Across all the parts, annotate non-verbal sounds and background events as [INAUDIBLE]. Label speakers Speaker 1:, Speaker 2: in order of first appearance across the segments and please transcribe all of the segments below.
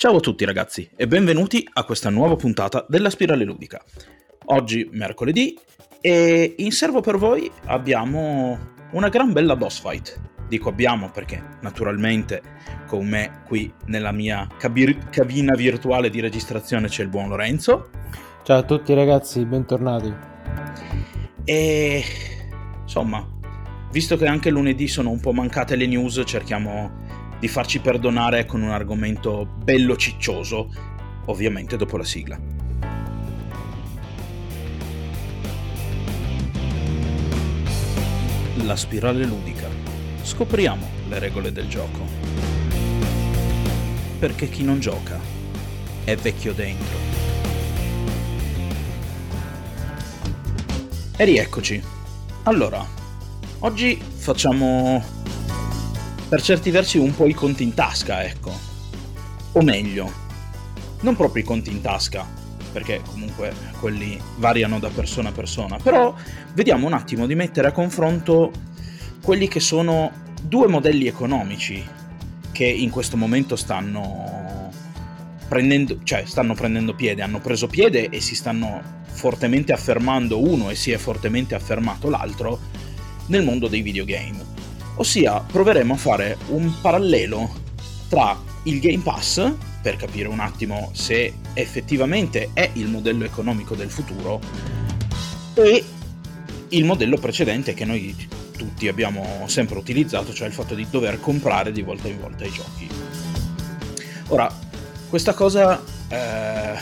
Speaker 1: Ciao a tutti ragazzi e benvenuti a questa nuova puntata della Spirale Ludica. Oggi mercoledì e in serbo per voi abbiamo una gran bella boss fight. Dico abbiamo perché naturalmente con me qui nella mia cabir- cabina virtuale di registrazione c'è il buon Lorenzo.
Speaker 2: Ciao a tutti ragazzi, bentornati.
Speaker 1: E insomma, visto che anche lunedì sono un po' mancate le news, cerchiamo di farci perdonare con un argomento bello ciccioso, ovviamente dopo la sigla. La spirale ludica. Scopriamo le regole del gioco. Perché chi non gioca è vecchio dentro. E rieccoci. Allora, oggi facciamo per certi versi un po' i conti in tasca, ecco. O meglio, non proprio i conti in tasca, perché comunque quelli variano da persona a persona, però vediamo un attimo di mettere a confronto quelli che sono due modelli economici che in questo momento stanno prendendo, cioè stanno prendendo piede, hanno preso piede e si stanno fortemente affermando uno e si è fortemente affermato l'altro nel mondo dei videogame. Ossia, proveremo a fare un parallelo tra il Game Pass, per capire un attimo se effettivamente è il modello economico del futuro, e il modello precedente che noi tutti abbiamo sempre utilizzato, cioè il fatto di dover comprare di volta in volta i giochi. Ora, questa cosa eh,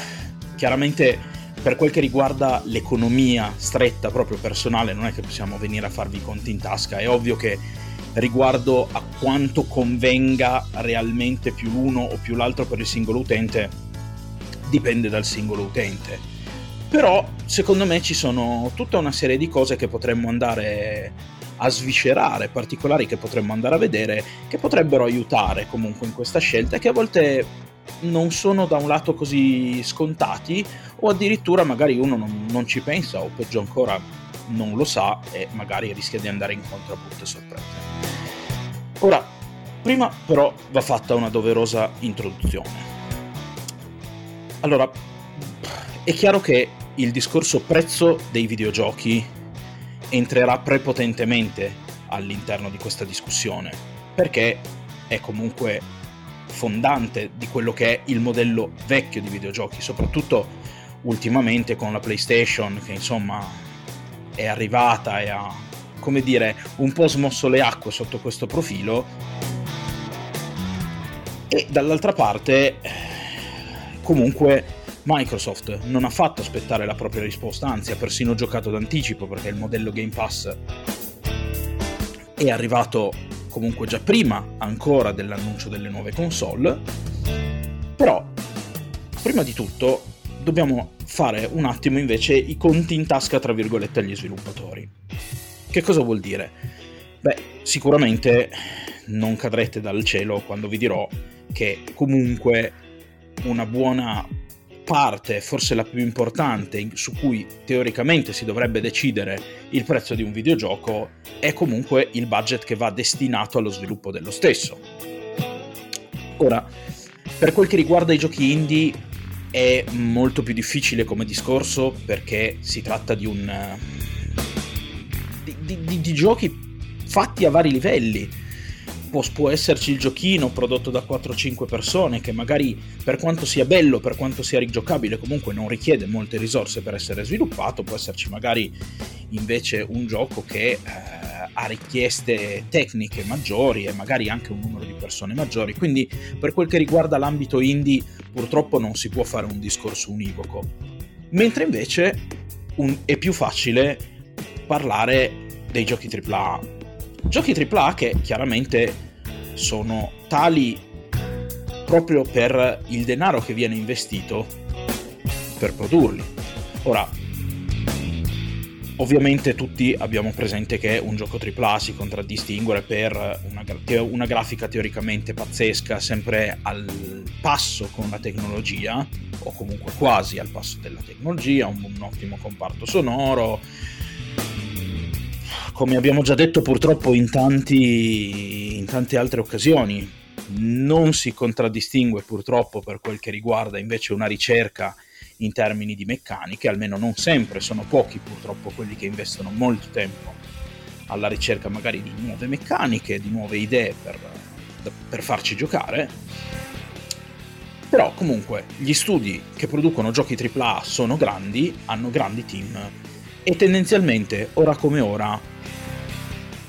Speaker 1: chiaramente per quel che riguarda l'economia stretta proprio personale non è che possiamo venire a farvi i conti in tasca, è ovvio che riguardo a quanto convenga realmente più l'uno o più l'altro per il singolo utente dipende dal singolo utente. Però secondo me ci sono tutta una serie di cose che potremmo andare a sviscerare, particolari che potremmo andare a vedere, che potrebbero aiutare comunque in questa scelta e che a volte non sono da un lato così scontati o addirittura magari uno non, non ci pensa o peggio ancora non lo sa e magari rischia di andare incontro a brutte sorprese. Ora, prima però va fatta una doverosa introduzione. Allora, è chiaro che il discorso prezzo dei videogiochi entrerà prepotentemente all'interno di questa discussione, perché è comunque fondante di quello che è il modello vecchio di videogiochi, soprattutto ultimamente con la PlayStation che insomma è arrivata e ha come dire, un po' smosso le acque sotto questo profilo. E dall'altra parte, comunque, Microsoft non ha fatto aspettare la propria risposta, anzi ha persino giocato d'anticipo perché il modello Game Pass è arrivato comunque già prima ancora dell'annuncio delle nuove console. Però, prima di tutto, dobbiamo fare un attimo invece i conti in tasca, tra virgolette, agli sviluppatori. Che cosa vuol dire? Beh, sicuramente non cadrete dal cielo quando vi dirò che comunque una buona parte, forse la più importante, su cui teoricamente si dovrebbe decidere il prezzo di un videogioco, è comunque il budget che va destinato allo sviluppo dello stesso. Ora, per quel che riguarda i giochi indie, è molto più difficile come discorso perché si tratta di un di, di, di giochi fatti a vari livelli. Può, può, esserci il giochino prodotto da 4-5 persone che magari per quanto sia bello, per quanto sia rigiocabile, comunque non richiede molte risorse per essere sviluppato, può esserci magari invece un gioco che eh, ha richieste tecniche maggiori e magari anche un numero di persone maggiori. Quindi per quel che riguarda l'ambito indie purtroppo non si può fare un discorso univoco. Mentre invece un, è più facile parlare dei giochi AAA. Giochi AAA che chiaramente sono tali proprio per il denaro che viene investito per produrli. Ora, ovviamente tutti abbiamo presente che un gioco AAA si contraddistingue per una, una, grafica teoricamente pazzesca, sempre al passo con la tecnologia, o comunque quasi al passo della tecnologia, un, un ottimo comparto sonoro, come abbiamo già detto purtroppo in, tanti, in tante altre occasioni, non si contraddistingue purtroppo per quel che riguarda invece una ricerca in termini di meccaniche, almeno non sempre, sono pochi purtroppo quelli che investono molto tempo alla ricerca magari di nuove meccaniche, di nuove idee per, per farci giocare. Però comunque gli studi che producono giochi AAA sono grandi, hanno grandi team e tendenzialmente ora come ora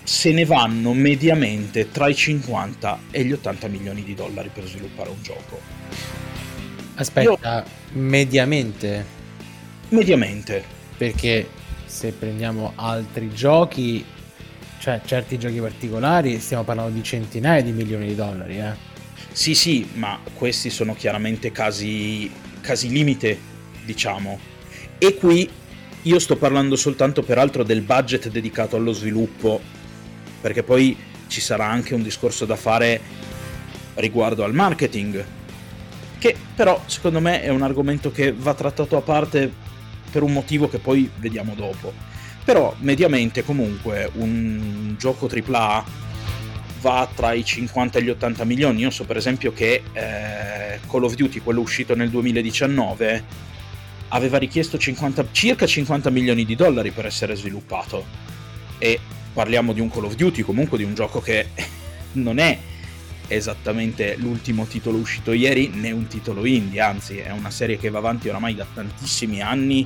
Speaker 1: se ne vanno mediamente tra i 50 e gli 80 milioni di dollari per sviluppare un gioco.
Speaker 2: Aspetta, Io... mediamente?
Speaker 1: Mediamente.
Speaker 2: Perché se prendiamo altri giochi, cioè certi giochi particolari, stiamo parlando di centinaia di milioni di dollari, eh?
Speaker 1: Sì, sì, ma questi sono chiaramente casi, casi limite, diciamo. E qui io sto parlando soltanto peraltro del budget dedicato allo sviluppo perché poi ci sarà anche un discorso da fare riguardo al marketing, che però secondo me è un argomento che va trattato a parte per un motivo che poi vediamo dopo. Però mediamente comunque un gioco AAA va tra i 50 e gli 80 milioni. Io so per esempio che eh, Call of Duty, quello uscito nel 2019, aveva richiesto 50, circa 50 milioni di dollari per essere sviluppato. E parliamo di un Call of Duty, comunque di un gioco che [LAUGHS] non è esattamente l'ultimo titolo uscito ieri, né un titolo indie, anzi è una serie che va avanti oramai da tantissimi anni,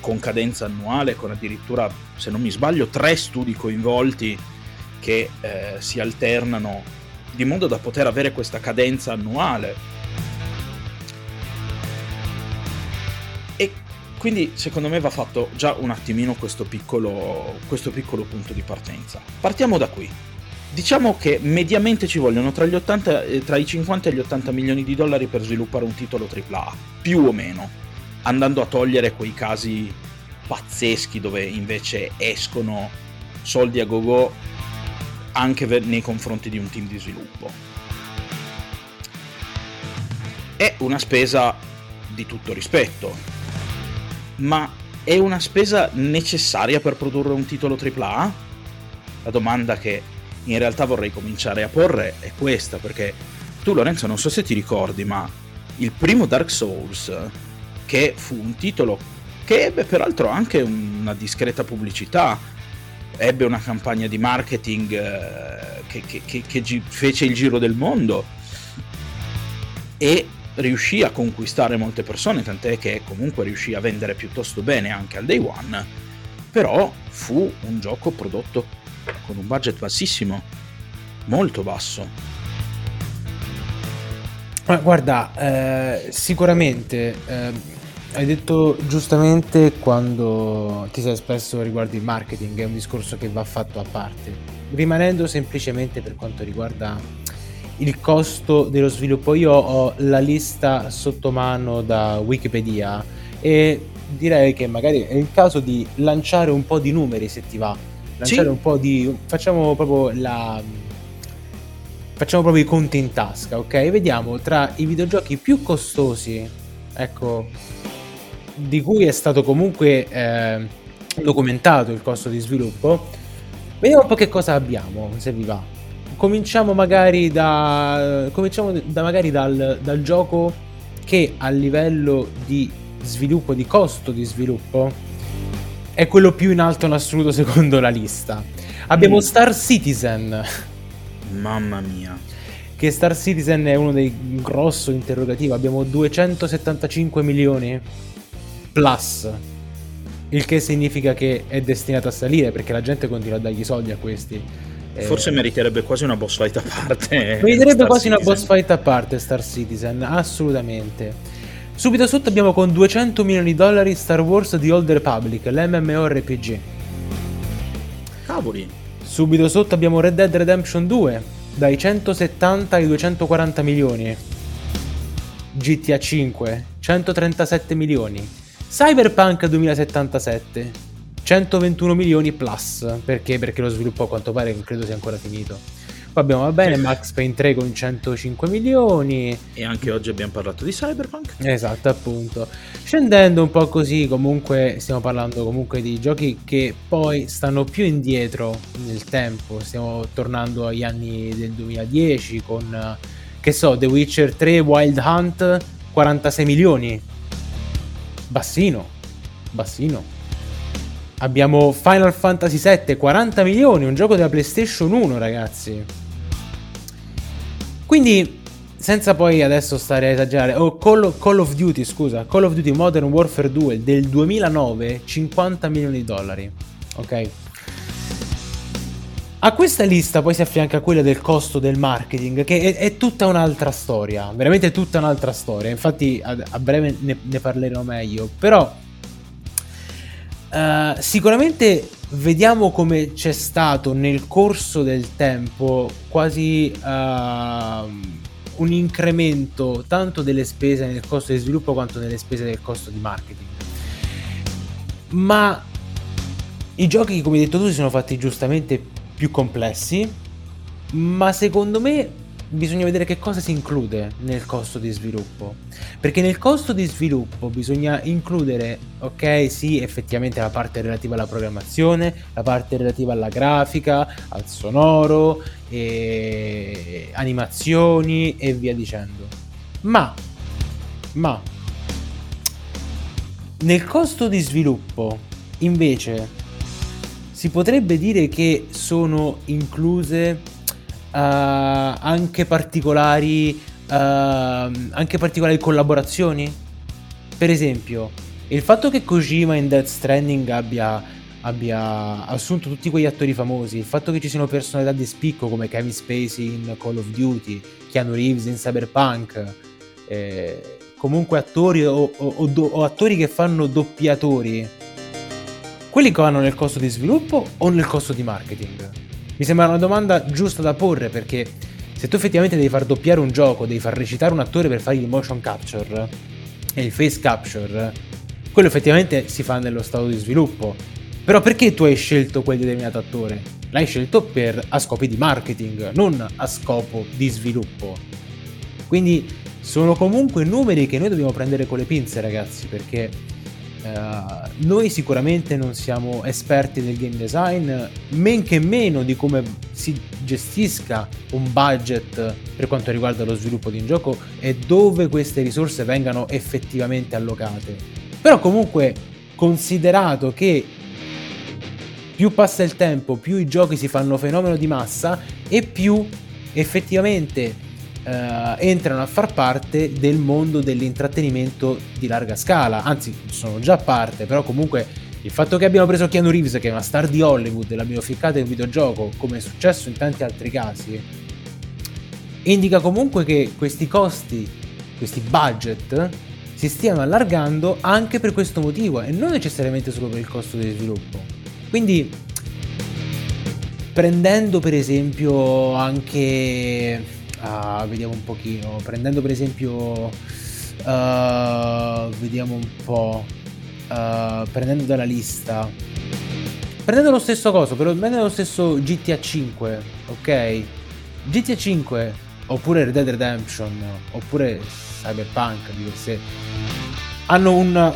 Speaker 1: con cadenza annuale, con addirittura, se non mi sbaglio, tre studi coinvolti che eh, si alternano, di modo da poter avere questa cadenza annuale. Quindi secondo me va fatto già un attimino questo piccolo, questo piccolo punto di partenza. Partiamo da qui. Diciamo che mediamente ci vogliono tra, 80, eh, tra, i 50 e gli 80 milioni di dollari per sviluppare un titolo AAA, più o meno, andando a togliere quei casi pazzeschi dove invece escono soldi a go-go anche nei confronti di un team di sviluppo. È una spesa di tutto rispetto, ma è una spesa necessaria per produrre un titolo AAA? La domanda che in realtà vorrei cominciare a porre è questa, perché tu Lorenzo non so se ti ricordi, ma il primo Dark Souls, che fu un titolo che ebbe peraltro anche una discreta pubblicità, ebbe una campagna di marketing eh, che, che, che, che fece il giro del mondo e riuscì a conquistare molte persone, tant'è che comunque riuscì a vendere piuttosto bene anche al day one, però fu un gioco prodotto con un budget bassissimo, molto basso.
Speaker 2: Ma guarda, eh, sicuramente eh, hai detto giustamente quando ti sei espresso riguardo il marketing, è un discorso che va fatto a parte. Rimanendo semplicemente per quanto riguarda il costo dello sviluppo. Io ho la lista sotto mano da Wikipedia e direi che magari è il caso di lanciare un po' di numeri se ti va. Lanciare sì. un po' di. Facciamo proprio la. Facciamo proprio i conti in tasca, ok? Vediamo tra i videogiochi più costosi, ecco, di cui è stato comunque eh, documentato il costo di sviluppo. Vediamo un po' che cosa abbiamo, se vi va cominciamo magari da cominciamo da magari dal, dal gioco che a livello di sviluppo di costo di sviluppo è quello più in alto in assoluto secondo la lista. Abbiamo mm. Star Citizen.
Speaker 1: Mamma mia.
Speaker 2: Che Star Citizen è uno dei grosso interrogativo abbiamo 275 milioni plus il che significa che è destinato a salire perché la gente continua a dargli soldi a questi
Speaker 1: Forse meriterebbe quasi una boss fight a parte.
Speaker 2: Meriterebbe quasi Citizen. una boss fight a parte Star Citizen, assolutamente. Subito sotto abbiamo con 200 milioni di dollari Star Wars The Old Republic, l'MMORPG.
Speaker 1: Cavoli.
Speaker 2: Subito sotto abbiamo Red Dead Redemption 2, dai 170 ai 240 milioni. GTA 5, 137 milioni. Cyberpunk 2077, 121 milioni plus. Perché? Perché lo sviluppo a quanto pare non credo sia ancora finito. Poi abbiamo, va bene, Max Payne 3 con 105 milioni.
Speaker 1: E anche oggi abbiamo parlato di Cyberpunk.
Speaker 2: Esatto, appunto. Scendendo un po' così, comunque stiamo parlando comunque di giochi che poi stanno più indietro nel tempo. Stiamo tornando agli anni del 2010 con che so, The Witcher 3 Wild Hunt 46 milioni. Bassino, bassino. Abbiamo Final Fantasy VII 40 milioni, un gioco della PlayStation 1, ragazzi. Quindi senza poi adesso stare a esagerare, oh, Call, Call, of Duty, scusa, Call of Duty Modern Warfare 2 del 2009, 50 milioni di dollari. Ok? A questa lista poi si affianca quella del costo del marketing, che è, è tutta un'altra storia, veramente tutta un'altra storia. Infatti a, a breve ne, ne, parlerò meglio, però uh, sicuramente vediamo come c'è stato nel corso del tempo quasi... Uh, un incremento tanto delle spese nel costo di sviluppo quanto nelle spese del costo di marketing. Ma i giochi, come hai detto tu, si sono fatti giustamente più complessi, ma secondo me bisogna vedere che cosa si include nel costo di sviluppo. Perché nel costo di sviluppo bisogna includere, ok, sì, effettivamente la parte relativa alla programmazione, la parte relativa alla grafica, al sonoro, e animazioni e via dicendo. Ma, ma, nel costo di sviluppo, invece, si potrebbe dire che sono incluse anche particolari uh, anche particolari collaborazioni per esempio il fatto che Kojima in Death Stranding abbia, abbia assunto tutti quegli attori famosi il fatto che ci siano personalità di spicco come Kevin Spacey in Call of Duty Keanu Reeves in Cyberpunk eh, comunque attori o, o, o, o attori che fanno doppiatori quelli che vanno nel costo di sviluppo o nel costo di marketing? Mi sembra una domanda giusta da porre perché se tu effettivamente devi far doppiare un gioco, devi far recitare un attore per fare il motion capture e il face capture, quello effettivamente si fa nello stato di sviluppo. Però perché tu hai scelto quel determinato attore? L'hai scelto per, a scopi di marketing, non a scopo di sviluppo. Quindi sono comunque numeri che noi dobbiamo prendere con le pinze, ragazzi, perché Uh, noi sicuramente non siamo esperti del game design, men che meno di come si gestisca un budget per quanto riguarda lo sviluppo di un gioco e dove queste risorse vengano effettivamente allocate. Però comunque, considerato che più passa il tempo, più i giochi si fanno fenomeno di massa e più effettivamente eh, entrano a far parte del mondo dell'intrattenimento di larga scala, anzi sono già parte, però comunque il fatto che abbiamo preso Keanu Reeves, che è una star di Hollywood, e l'abbiamo ficcato in videogioco, come è successo in tanti altri casi, indica comunque che questi costi, questi budget, si stiano allargando anche per questo motivo e non necessariamente solo per il costo di sviluppo. Quindi, prendendo per esempio anche Uh, vediamo un pochino. Prendendo per esempio... Uh, vediamo un po'. Uh, prendendo dalla lista. Prendendo lo stesso coso, però prendendo lo stesso GTA 5, ok? GTA 5 oppure Red Dead Redemption oppure Cyberpunk di per sé hanno una,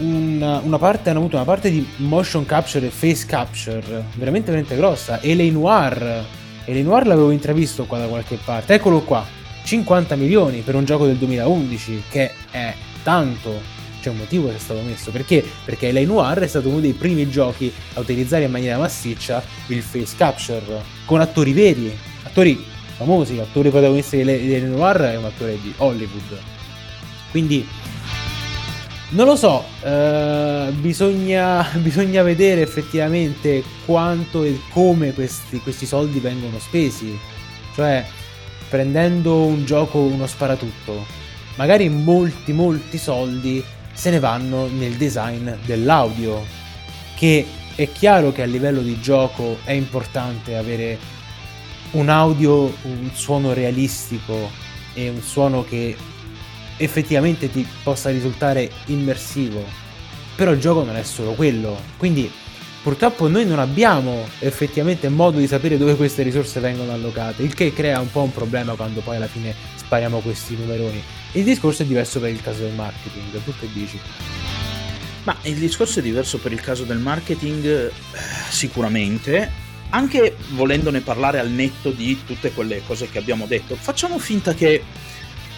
Speaker 2: una, una, parte hanno avuto una parte di motion capture e face capture veramente veramente grossa e le noir e Lenoir l'avevo intravisto qua da qualche parte. Eccolo qua, 50 milioni per un gioco del 2011, che è tanto. C'è un motivo che è stato messo. Perché? Perché Lenoir è stato uno dei primi giochi a utilizzare in maniera massiccia il face capture, con attori veri, attori famosi, l'attore protagonista di Lenoir è un attore di Hollywood. Quindi non lo so, eh, bisogna, [LAUGHS] bisogna, vedere effettivamente quanto e come questi, questi, soldi vengono spesi. Cioè, prendendo un gioco, uno sparatutto, magari molti, molti soldi se ne vanno nel design dell'audio. Che è chiaro che a livello di gioco è importante avere un audio, un suono realistico e un suono che effettivamente ti possa risultare immersivo. Però il gioco non è solo quello. Quindi purtroppo noi non abbiamo effettivamente modo di sapere dove queste risorse vengono allocate, il che crea un po' un problema quando poi alla fine spariamo questi numeroni. Il discorso è diverso per il caso del marketing, tu che dici?
Speaker 1: Ma il discorso è diverso per il caso del marketing, eh, sicuramente, anche volendone parlare al netto di tutte quelle cose che abbiamo detto, facciamo finta che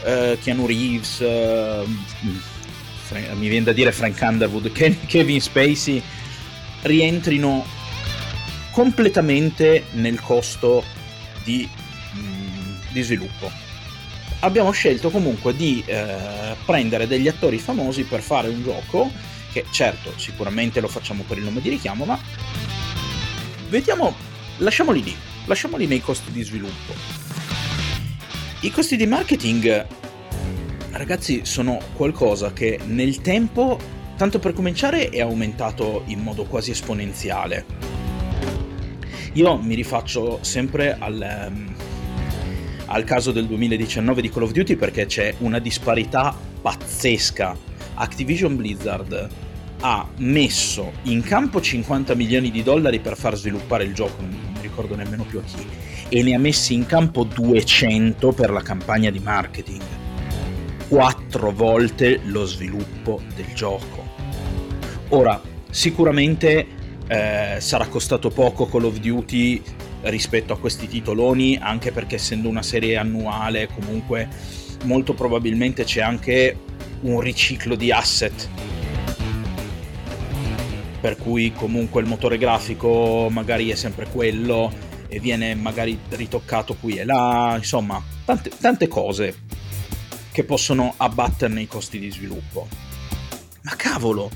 Speaker 1: uh, Keanu Reeves, uh, mi viene da dire Frank Underwood, Kevin Spacey rientrino completamente nel costo di, mm, di sviluppo. Abbiamo scelto comunque di eh, prendere degli attori famosi per fare un gioco che certo sicuramente lo facciamo per il nome di richiamo, ma vediamo, lasciamoli lì, lasciamoli nei costi di sviluppo. I costi di marketing, ragazzi, sono qualcosa che nel tempo, tanto per cominciare, è aumentato in modo quasi esponenziale. Io mi rifaccio sempre al, um, al caso del 2019 di Call of Duty perché c'è una disparità pazzesca Activision Blizzard ha messo in campo 50 milioni di dollari per far sviluppare il gioco, non ricordo nemmeno più a chi, e ne ha messi in campo 200 per la campagna di marketing. Quattro volte lo sviluppo del gioco. Ora, sicuramente eh, sarà costato poco Call of Duty rispetto a questi titoloni, anche perché essendo una serie annuale comunque molto probabilmente c'è anche un riciclo di asset per cui comunque il motore grafico magari è sempre quello e viene magari ritoccato qui e là, insomma, tante, tante cose che possono abbatterne i costi di sviluppo. Ma cavolo,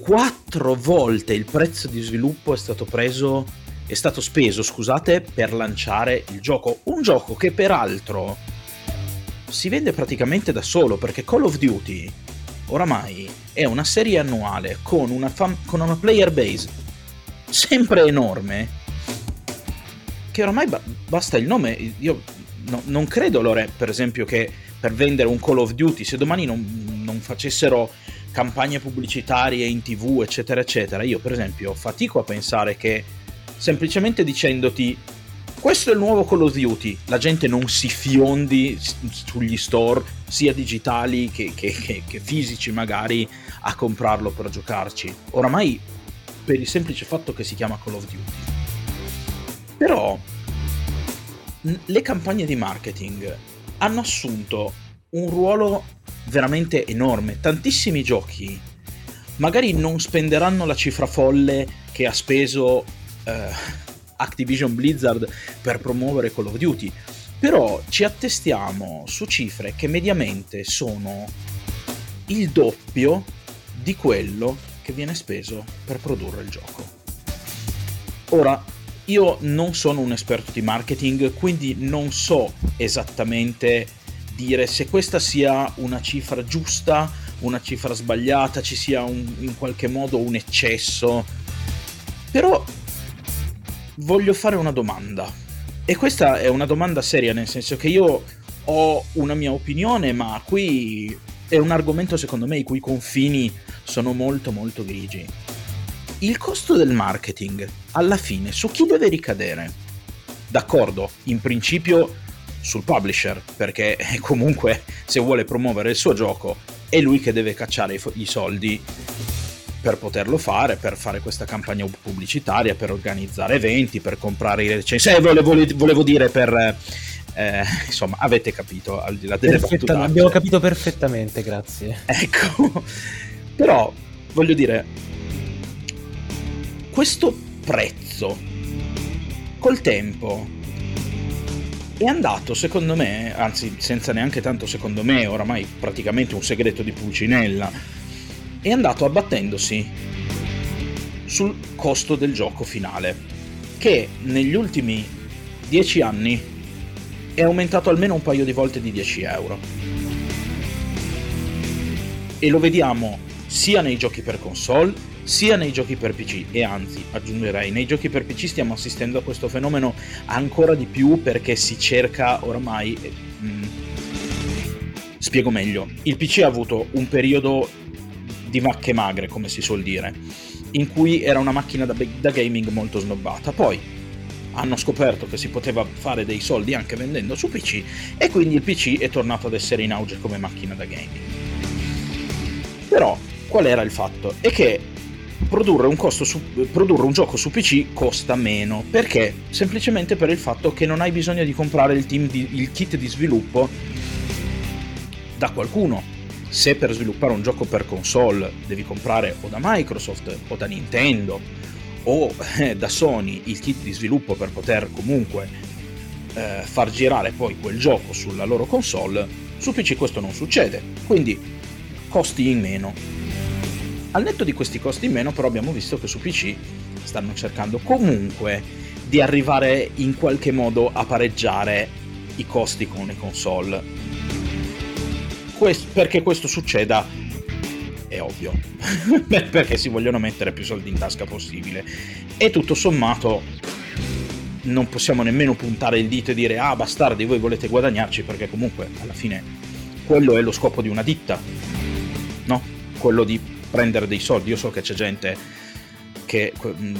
Speaker 1: quattro volte il prezzo di sviluppo è stato preso, è stato speso, scusate, per lanciare il gioco. Un gioco che peraltro si vende praticamente da solo perché Call of Duty oramai è una serie annuale con una, fam- con una player base sempre enorme che oramai ba- basta il nome. Io no, non credo, Lore, per esempio, che per vendere un Call of Duty, se domani non, non facessero campagne pubblicitarie in tv, eccetera, eccetera, io per esempio fatico a pensare che semplicemente dicendoti questo è il nuovo Call of Duty, la gente non si fiondi sugli store, sia digitali che, che, che, che fisici magari, a comprarlo per giocarci. Oramai per il semplice fatto che si chiama Call of Duty. Però le campagne di marketing hanno assunto un ruolo veramente enorme. Tantissimi giochi magari non spenderanno la cifra folle che ha speso eh, Activision Blizzard per promuovere Call of Duty, però ci attestiamo su cifre che mediamente sono il doppio di quello che viene speso per produrre il gioco. Ora, io non sono un esperto di marketing, quindi non so esattamente dire se questa sia una cifra giusta, una cifra sbagliata, ci sia un, in qualche modo un eccesso. Però voglio fare una domanda. E questa è una domanda seria, nel senso che io ho una mia opinione, ma qui è un argomento secondo me i cui confini sono molto molto grigi. Il costo del marketing, alla fine, su chi deve ricadere? D'accordo, in principio sul publisher, perché [LAUGHS] comunque se vuole promuovere il suo gioco è lui che deve cacciare i, soldi per poterlo fare, per fare questa campagna pubblicitaria, per organizzare eventi, per comprare i recensi. Eh, volevo, volevo dire per... Eh, insomma, avete capito al di là delle
Speaker 2: Perfetta, Abbiamo capito perfettamente, grazie.
Speaker 1: Ecco, però voglio dire, questo prezzo col tempo è andato, secondo me, anzi senza neanche tanto secondo me, oramai praticamente un segreto di Pulcinella, è andato abbattendosi sul costo del gioco finale, che negli ultimi 10 anni è aumentato almeno un paio di volte di 10 euro. E lo vediamo sia nei giochi per console, sia nei giochi per PC e anzi aggiungerei nei giochi per PC stiamo assistendo a questo fenomeno ancora di più perché si cerca ormai mh, mm, spiego meglio il PC ha avuto un periodo di vacche magre, come si suol dire, in cui era una macchina da, da gaming molto snobbata. Poi hanno scoperto che si poteva fare dei soldi anche vendendo su PC e quindi il PC è tornato ad essere in auge come macchina da gaming. Però qual era il fatto? È che produrre un, su, produrre un, gioco su PC costa meno. Perché? Semplicemente per il fatto che non hai bisogno di comprare il, di, il kit di sviluppo da qualcuno. Se per sviluppare un gioco per console devi comprare o da Microsoft o da Nintendo o eh, da Sony il kit di sviluppo per poter comunque eh, far girare poi quel gioco sulla loro console, su PC questo non succede. Quindi costi in meno al netto di questi costi in meno, però abbiamo visto che su PC stanno cercando comunque di arrivare in qualche modo a pareggiare i costi con le console. Quest- perché questo succeda è ovvio, [LAUGHS] perché si vogliono mettere più soldi in tasca possibile. E tutto sommato non possiamo nemmeno puntare il dito e dire ah bastardi voi volete guadagnarci perché comunque alla fine quello è lo scopo di una ditta, no? Quello di prendere dei soldi. Io so che c'è gente che mm,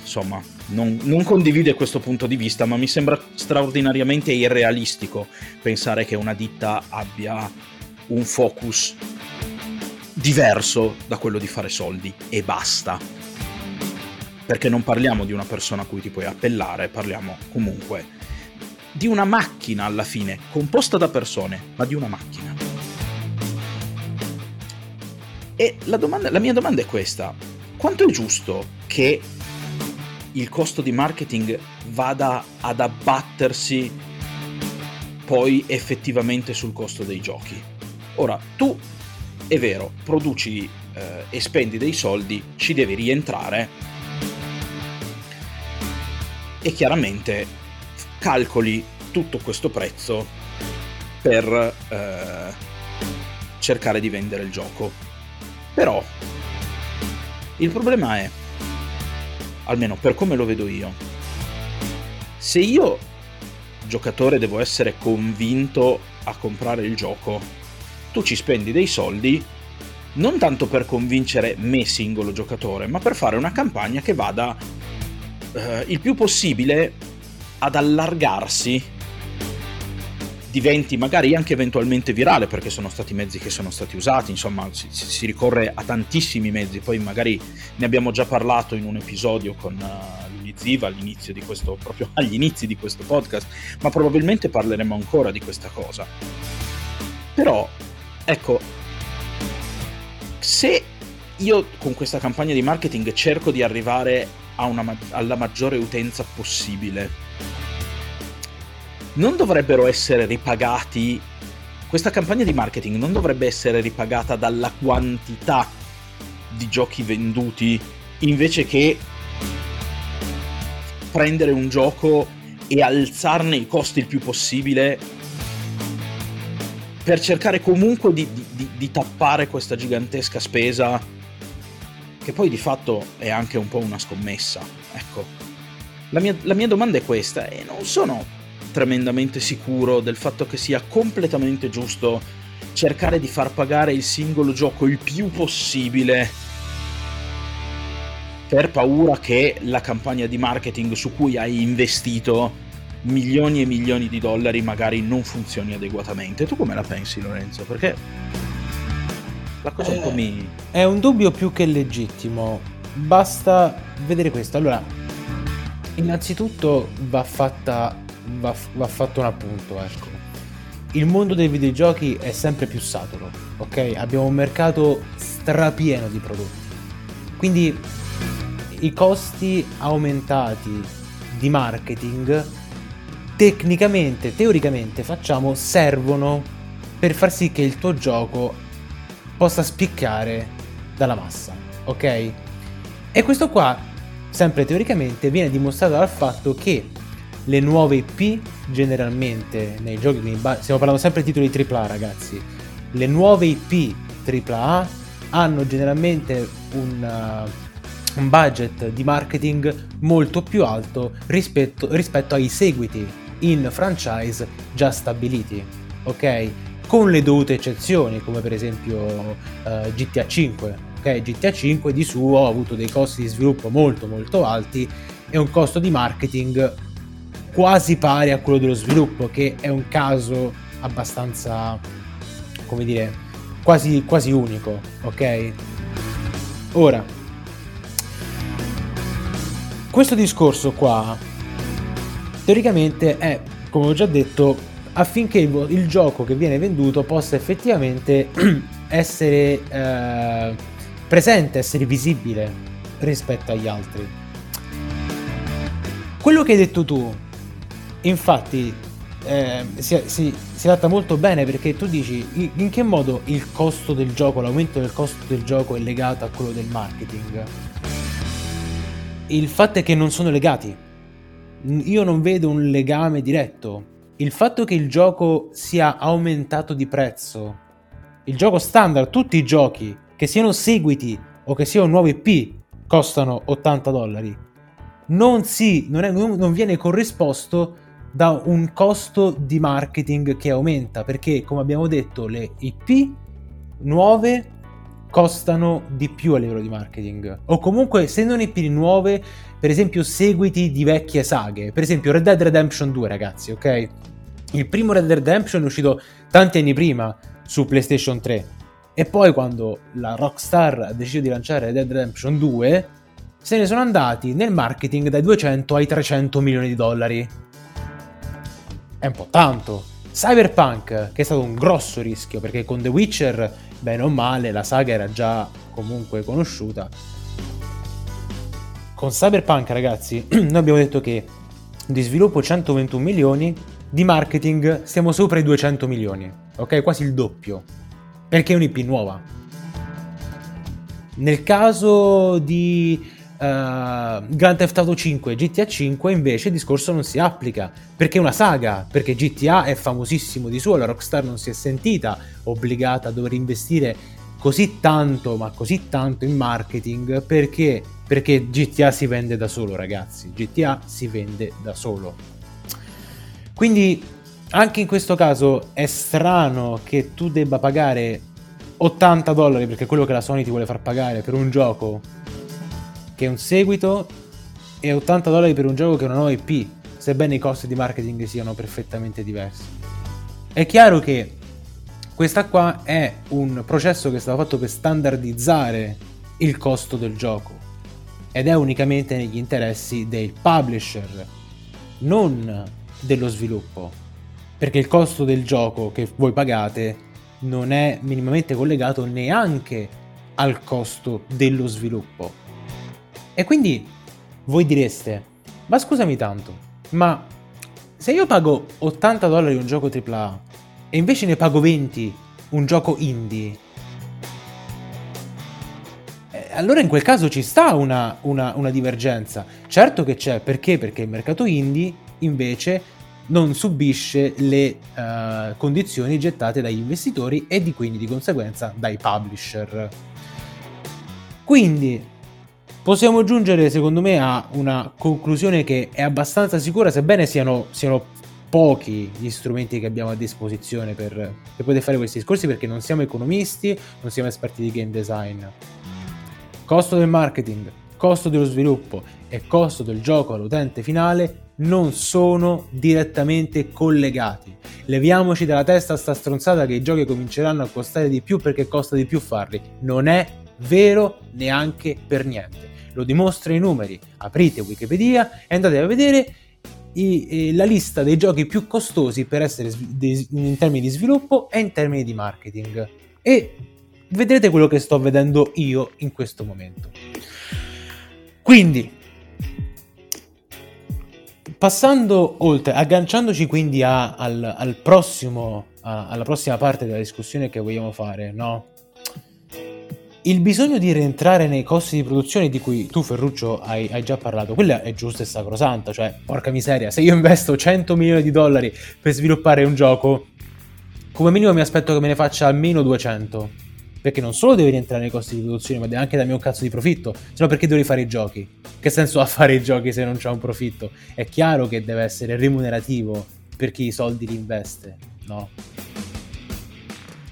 Speaker 1: insomma non, non, condivide questo punto di vista, ma mi sembra straordinariamente irrealistico pensare che una ditta abbia un focus diverso da quello di fare soldi e basta. Perché non parliamo di una persona a cui ti puoi appellare, parliamo comunque di una macchina alla fine, composta da persone, ma di una macchina. E la, domanda, la mia domanda è questa. Quanto è giusto che il costo di marketing vada ad abbattersi poi effettivamente sul costo dei giochi? Ora, tu è vero, produci eh, e spendi dei soldi, ci devi rientrare e chiaramente calcoli tutto questo prezzo per eh, cercare di vendere il gioco. Però il problema è, almeno per come lo vedo io, se io giocatore devo essere convinto a comprare il gioco, tu ci spendi dei soldi non tanto per convincere me singolo giocatore, ma per fare una campagna che vada eh, il più possibile ad allargarsi diventi magari anche eventualmente virale perché sono stati mezzi che sono stati usati, insomma si, si ricorre a tantissimi mezzi, poi magari ne abbiamo già parlato in un episodio con uh, Ziva all'inizio di questo, proprio [LAUGHS] agli inizi di questo podcast, ma probabilmente parleremo ancora di questa cosa. Però, ecco, se io con questa campagna di marketing cerco di arrivare una, alla maggiore utenza possibile, non dovrebbero essere ripagati. Questa campagna di marketing non dovrebbe essere ripagata dalla quantità di giochi venduti invece che prendere un gioco e alzarne i costi il più possibile per cercare comunque di, di, di, tappare questa gigantesca spesa che poi di fatto è anche un po' una scommessa. Ecco, la mia, la mia domanda è questa e non sono tremendamente sicuro del fatto che sia completamente giusto cercare di far pagare il singolo gioco il più possibile per paura che la campagna di marketing su cui hai investito milioni e milioni di dollari magari non funzioni adeguatamente. Tu come la pensi Lorenzo? Perché la cosa un po' eh, mi...
Speaker 2: È un dubbio più che legittimo. Basta vedere questo. Allora, innanzitutto va fatta va, va fatto un appunto, ecco. Il mondo dei videogiochi è sempre più saturo, ok? Abbiamo un mercato strapieno di prodotti. Quindi i costi aumentati di marketing tecnicamente, teoricamente facciamo, servono per far sì che il tuo gioco possa spiccare dalla massa, ok? E questo qua, sempre teoricamente, viene dimostrato dal fatto che le nuove IP generalmente nei giochi, stiamo parlando sempre di titoli AAA ragazzi, le nuove IP AAA hanno generalmente un, uh, un budget di marketing molto più alto rispetto, rispetto ai seguiti in franchise già stabiliti, ok? Con le dovute eccezioni, come per esempio uh, GTA 5, ok? GTA 5 di suo ha avuto dei costi di sviluppo molto molto alti e un costo di marketing quasi pari a quello dello sviluppo, che è un caso abbastanza, come dire, quasi, quasi unico, ok? Ora, questo discorso qua teoricamente è, come ho già detto, affinché il, il gioco che viene venduto possa effettivamente [CLEARS THROAT] essere eh, presente, essere visibile rispetto agli altri. Quello che hai detto tu, infatti, eh, si, si, si adatta molto bene perché tu dici in che modo il costo del gioco, l'aumento del costo del gioco è legato a quello del marketing. Il fatto è che non sono legati. Io non vedo un legame diretto. Il fatto che il gioco sia aumentato di prezzo, il gioco standard, tutti i giochi, che siano seguiti o che siano nuovi IP, costano 80 dollari. Non, si, non, è, non viene corrisposto da un costo di marketing che aumenta perché come abbiamo detto le IP nuove costano di più a livello di marketing. O comunque se non IP nuove per esempio seguiti di vecchie saghe. Per esempio Red Dead Redemption 2 ragazzi ok? Il primo Red Dead Redemption è uscito tanti anni prima su PlayStation 3 e poi quando la Rockstar ha deciso di lanciare Red Dead Redemption 2 se ne sono andati nel marketing dai 200 ai 300 milioni di dollari è un po' tanto. Cyberpunk, che è stato un grosso rischio, perché con The Witcher, bene o male, la saga era già comunque conosciuta. Con Cyberpunk, ragazzi, [CLEARS THROAT] noi abbiamo detto che di sviluppo 121 milioni, di marketing siamo sopra i 200 milioni, ok? Quasi il doppio, perché è un'IP nuova. Nel caso di Uh, Grand Theft Auto 5 e GTA 5 invece il discorso non si applica perché è una saga, perché GTA è famosissimo di suo, la Rockstar non si è sentita obbligata a dover investire così tanto, ma così tanto in marketing perché? Perché GTA si vende da solo, ragazzi. GTA si vende da solo. Quindi anche in questo caso è strano che tu debba pagare 80 dollari perché è quello che la Sony ti vuole far pagare per un gioco che è un seguito e 80 dollari per un gioco che una nuova IP, sebbene i costi di marketing siano perfettamente diversi. È chiaro che questa qua è un processo che è stato fatto per standardizzare il costo del gioco ed è unicamente negli interessi dei publisher, non dello sviluppo, perché il costo del gioco che voi pagate non è minimamente collegato neanche al costo dello sviluppo e quindi voi direste, ma scusami tanto, ma se io pago 80 dollari un gioco AAA e invece ne pago 20 un gioco indie, eh, allora in quel caso ci sta una, una, una divergenza. Certo che c'è, perché? Perché il mercato indie invece non subisce le uh, condizioni gettate dagli investitori e di quindi di conseguenza dai publisher. Quindi possiamo giungere secondo me a una conclusione che è abbastanza sicura, sebbene siano, siano pochi gli strumenti che abbiamo a disposizione per, per, poter fare questi discorsi perché non siamo economisti, non siamo esperti di game design. Costo del marketing, costo dello sviluppo e costo del gioco all'utente finale non sono direttamente collegati. Leviamoci dalla testa sta stronzata che i giochi cominceranno a costare di più perché costa di più farli. Non è vero neanche per niente lo dimostrano i numeri. Aprite Wikipedia e andate a vedere i, la lista dei giochi più costosi per essere in termini di sviluppo e in termini di marketing. E vedrete quello che sto vedendo io in questo momento. Quindi, passando oltre, agganciandoci quindi a, al, al prossimo, a, alla prossima parte della discussione che vogliamo fare, no? Il bisogno di rientrare nei costi di produzione di cui tu Ferruccio hai, hai, già parlato, quella è giusta e sacrosanta, cioè porca miseria, se io investo 100 milioni di dollari per sviluppare un gioco, come minimo mi aspetto che me ne faccia almeno 200, perché non solo deve rientrare nei costi di produzione, ma deve anche darmi un cazzo di profitto, se no perché devo rifare i giochi? Che senso ha [LAUGHS] fare i giochi se non c'è un profitto? È chiaro che deve essere remunerativo per chi i soldi li investe, no?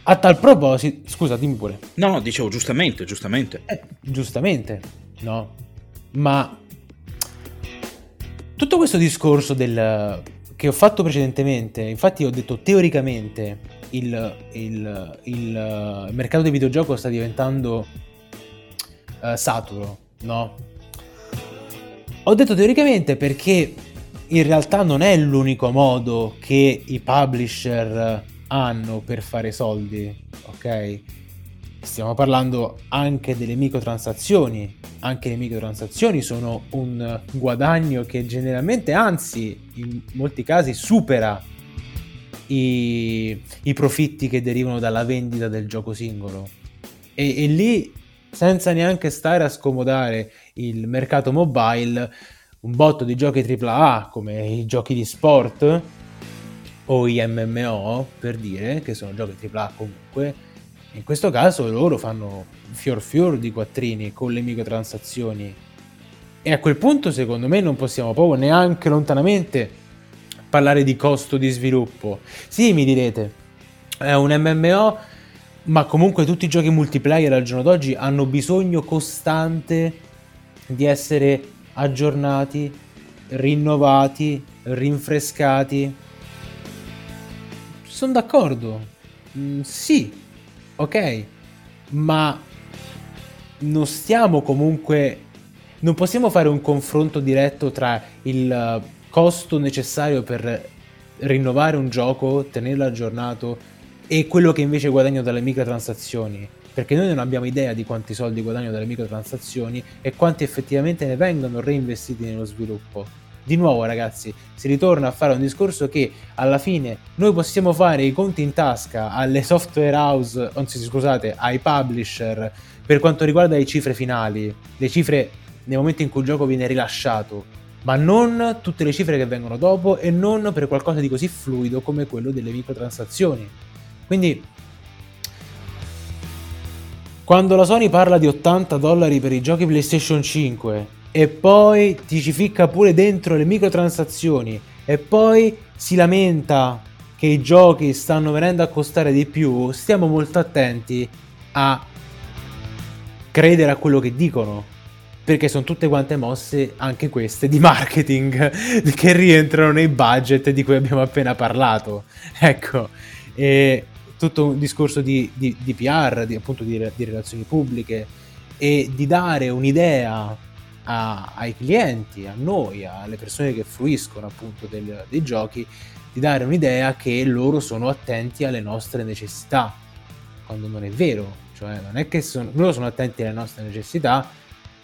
Speaker 2: A tal proposito, scusa, dimmi pure.
Speaker 1: No, dicevo giustamente, giustamente.
Speaker 2: Eh, giustamente, no. Ma tutto questo discorso del, che ho fatto precedentemente, infatti ho detto teoricamente il, il, il mercato del videogioco sta diventando uh, saturo, no? Ho detto teoricamente perché in realtà non è l'unico modo che i publisher hanno per fare soldi, ok? Stiamo parlando anche delle microtransazioni. Anche le microtransazioni sono un guadagno che generalmente, anzi, in molti casi supera i, i profitti che derivano dalla vendita del gioco singolo. E, e lì, senza neanche stare a scomodare il mercato mobile, un botto di giochi AAA come i giochi di sport o i MMO, per dire, che sono giochi AAA comunque, in questo caso loro fanno fior fior di quattrini con le microtransazioni. E a quel punto, secondo me, non possiamo proprio neanche lontanamente parlare di costo di sviluppo. Sì, mi direte, è un MMO, ma comunque tutti i giochi multiplayer al giorno d'oggi hanno bisogno costante di essere aggiornati, rinnovati, rinfrescati. Sono d'accordo. Mm, sì, ok, ma non stiamo comunque... Non possiamo fare un confronto diretto tra il costo necessario per rinnovare un gioco, tenerlo aggiornato e quello che invece guadagno dalle microtransazioni. Perché noi non abbiamo idea di quanti soldi guadagno dalle microtransazioni e quanti effettivamente ne vengono reinvestiti nello sviluppo di nuovo ragazzi si ritorna a fare un discorso che alla fine noi possiamo fare i conti in tasca alle software house, anzi scusate, ai publisher per quanto riguarda le cifre finali, le cifre nel momento in cui il gioco viene rilasciato, ma non tutte le cifre che vengono dopo e non per qualcosa di così fluido come quello delle microtransazioni. Quindi quando la Sony parla di 80 dollari per i giochi PlayStation 5 e poi ti ci ficca pure dentro le microtransazioni e poi si lamenta che i giochi stanno venendo a costare di più, stiamo molto attenti a credere a quello che dicono. Perché sono tutte quante mosse, anche queste, di marketing [LAUGHS] che rientrano nei budget di cui abbiamo appena parlato. Ecco, e tutto un discorso di, di, di PR, di, appunto di, di relazioni pubbliche e di dare un'idea a, ai clienti, a noi, alle persone che fruiscono appunto del, dei giochi, di dare un'idea che loro sono attenti alle nostre necessità, quando non è vero, cioè non è che sono, loro sono attenti alle nostre necessità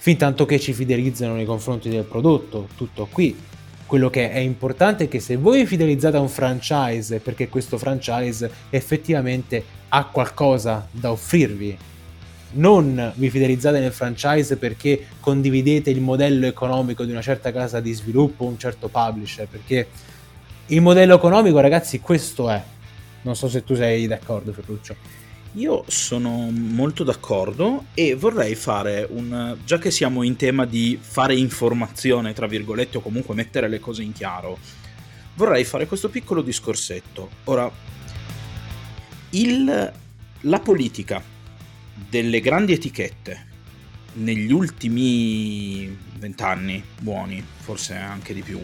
Speaker 2: fin tanto che ci fidelizzano nei confronti del prodotto, tutto qui. Quello che è importante è che se voi fidelizzate a un franchise perché questo franchise effettivamente ha qualcosa da offrirvi, non vi fidelizzate nel franchise perché condividete il modello economico di una certa casa di sviluppo, un certo publisher, perché il modello economico, ragazzi, questo è. Non so se tu sei d'accordo, Ferruccio.
Speaker 1: Io sono molto d'accordo e vorrei fare un... già che siamo in tema di fare informazione, tra virgolette, o comunque mettere le cose in chiaro, vorrei fare questo piccolo discorsetto. Ora, il... la politica delle grandi etichette negli ultimi vent'anni buoni, forse anche di più,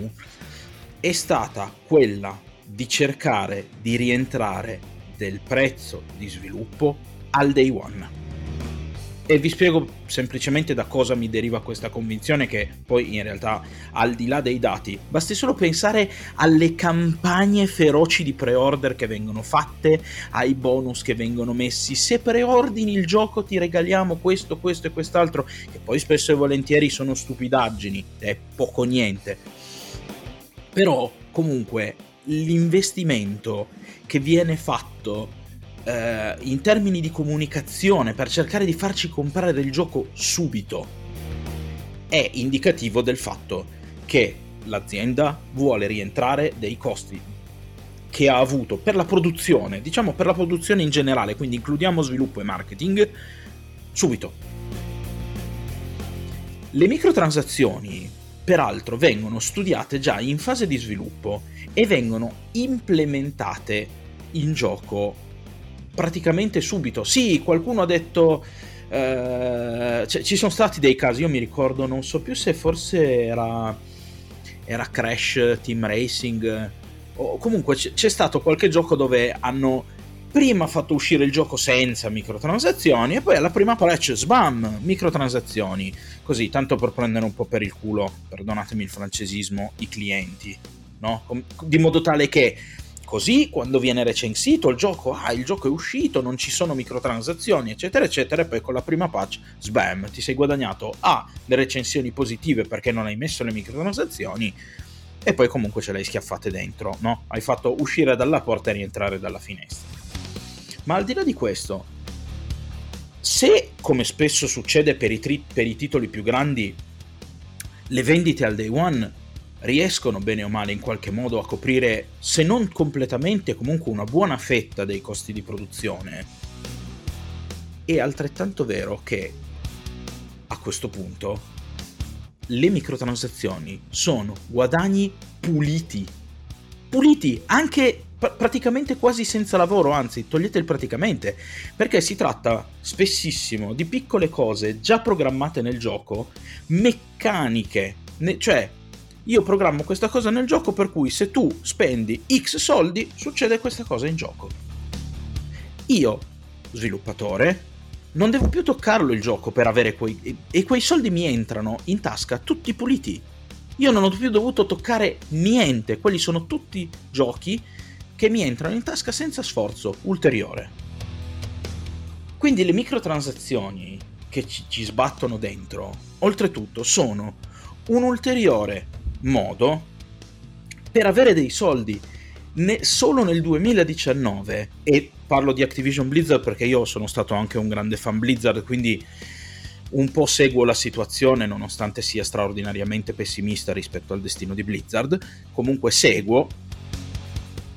Speaker 1: è stata quella di cercare di rientrare del prezzo di sviluppo al day one. E vi spiego semplicemente da cosa mi deriva questa convinzione che poi in realtà al di là dei dati, basti solo pensare alle campagne feroci di pre-order che vengono fatte, ai bonus che vengono messi, se preordini il gioco ti regaliamo questo, questo e quest'altro, che poi spesso e volentieri sono stupidaggini, è poco niente. Però comunque l'investimento che viene fatto eh, in termini di comunicazione per cercare di farci comprare il gioco subito è indicativo del fatto che l'azienda vuole rientrare dei costi che ha avuto per la produzione, diciamo per la produzione in generale, quindi includiamo sviluppo e marketing, subito. Le microtransazioni, peraltro, vengono studiate già in fase di sviluppo e vengono implementate in gioco praticamente subito. Sì, qualcuno ha detto... Eh, ci sono stati dei casi, io mi ricordo, non so più se forse era, era Crash Team Racing o comunque c- c'è stato qualche gioco dove hanno prima fatto uscire il gioco senza microtransazioni e poi alla prima patch sbam, microtransazioni. Così, tanto per prendere un po' per il culo, perdonatemi il francesismo, i clienti, no? Di modo tale che così quando viene recensito il gioco, ah, il gioco è uscito, non ci sono microtransazioni, eccetera, eccetera, e poi con la prima patch, sbam, ti sei guadagnato A, le recensioni positive perché non hai messo le microtransazioni, e poi comunque ce le hai schiaffate dentro, no? Hai fatto uscire dalla porta e rientrare dalla finestra. Ma al di là di questo, se come spesso succede per i, tri- per i titoli più grandi, le vendite al day one riescono bene o male in qualche modo a coprire, se non completamente, comunque una buona fetta dei costi di produzione, è altrettanto vero che a questo punto le microtransazioni sono guadagni puliti. Puliti anche praticamente quasi senza lavoro, anzi togliete il praticamente, perché si tratta spessissimo di piccole cose già programmate nel gioco, meccaniche, ne- cioè io programmo questa cosa nel gioco per cui se tu spendi X soldi succede questa cosa in gioco. Io, sviluppatore, non devo più toccarlo il gioco per avere quei... e quei soldi mi entrano in tasca tutti puliti. Io non ho più dovuto toccare niente, quelli sono tutti giochi che mi entrano in tasca senza sforzo ulteriore. Quindi le microtransazioni che ci, ci sbattono dentro, oltretutto, sono un ulteriore modo per avere dei soldi. Ne, solo nel 2019, e parlo di Activision Blizzard perché io sono stato anche un grande fan Blizzard, quindi un po' seguo la situazione nonostante sia straordinariamente pessimista rispetto al destino di Blizzard, comunque seguo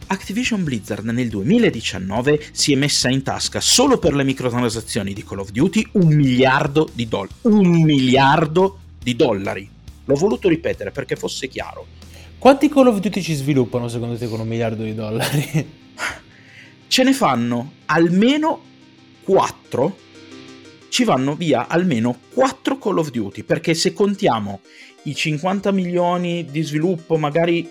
Speaker 1: Activision Blizzard nel 2019 si è messa in tasca solo per le microtransazioni di Call of Duty un miliardo di dollari. Un miliardo di dollari. L'ho voluto ripetere perché fosse chiaro.
Speaker 2: Quanti Call of Duty ci sviluppano secondo te con un miliardo di dollari? [LAUGHS]
Speaker 1: Ce ne fanno almeno 4. Ci vanno via almeno 4 Call of Duty perché se contiamo i 50 milioni di sviluppo magari